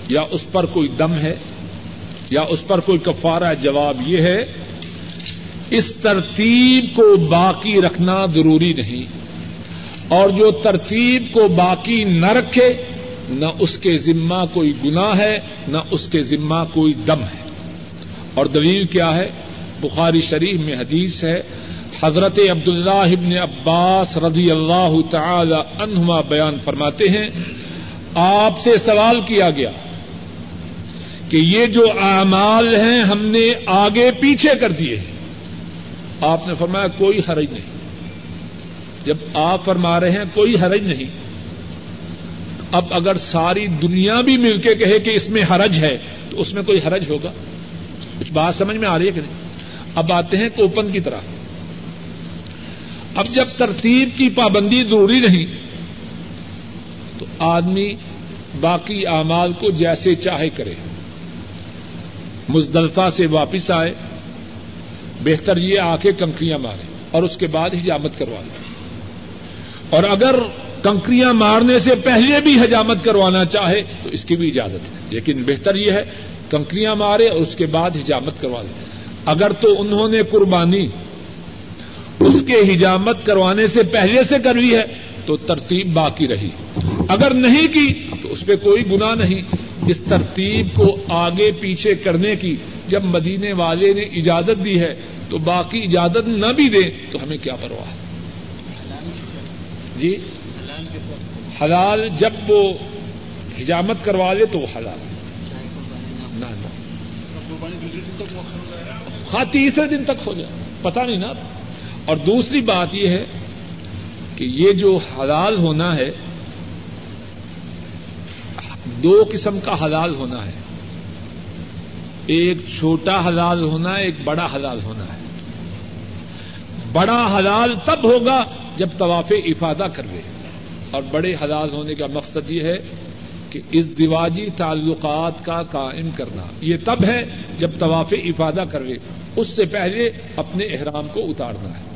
یا اس پر کوئی دم ہے یا اس پر کوئی کفارہ جواب یہ ہے، اس ترتیب کو باقی رکھنا ضروری نہیں۔ اور جو ترتیب کو باقی نہ رکھے، نہ اس کے ذمہ کوئی گنا ہے، نہ اس کے ذمہ کوئی دم ہے۔ اور دلیل کیا ہے؟ بخاری شریف میں حدیث ہے حضرت عبد اللہ ابن عباس رضی اللہ تعالی عنہما بیان فرماتے ہیں، آپ سے سوال کیا گیا کہ یہ جو اعمال ہیں ہم نے آگے پیچھے کر دیے۔ آپ نے فرمایا کوئی حرج نہیں۔ جب آپ فرما رہے ہیں کوئی حرج نہیں۔ اب اگر ساری دنیا بھی مل کے کہے کہ اس میں حرج ہے، تو اس میں کوئی حرج ہوگا؟ کچھ بات سمجھ میں آ رہی ہے کہ نہیں؟ اب آتے ہیں کوپن کی طرح۔ اب جب ترتیب کی پابندی ضروری نہیں، تو آدمی باقی اعمال کو جیسے چاہے کرے۔ مزدلفہ سے واپس آئے، بہتر یہ آ کے کنکریاں مارے اور اس کے بعد حجامت کروا لیں اور اگر کنکریاں مارنے سے پہلے بھی حجامت کروانا چاہے، تو اس کی بھی اجازت ہے۔ لیکن بہتر یہ ہے، کنکریاں مارے اور اس کے بعد حجامت کروا لیں اگر تو انہوں نے قربانی اس کے حجامت کروانے سے پہلے سے کر لی ہے، تو ترتیب باقی رہی۔ اگر نہیں کی، تو اس پہ کوئی گنا نہیں۔ اس ترتیب کو آگے پیچھے کرنے کی، جب مدینے والے نے اجازت دی ہے، تو باقی اجازت نہ بھی دیں تو ہمیں کیا پرواہ؟ ہے جی؟ حلال جب وہ حجامت کروا لے، تو وہ حلال۔ نہ ہاں تیسرے دن تک ہو جائے۔ پتا نہیں نا۔ اور دوسری بات یہ ہے کہ یہ جو حلال ہونا ہے، دو قسم کا حلال ہونا ہے۔ ایک چھوٹا حلال ہونا ہے ایک بڑا حلال ہونا ہے۔ بڑا حلال تب ہوگا جب طواف افادہ کر لے اور بڑے حلال ہونے کا مقصد یہ ہے کہ اس دیواجی تعلقات کا قائم کرنا۔ یہ تب ہے جب طواف افادہ کر لے اس سے پہلے اپنے احرام کو اتارنا ہے۔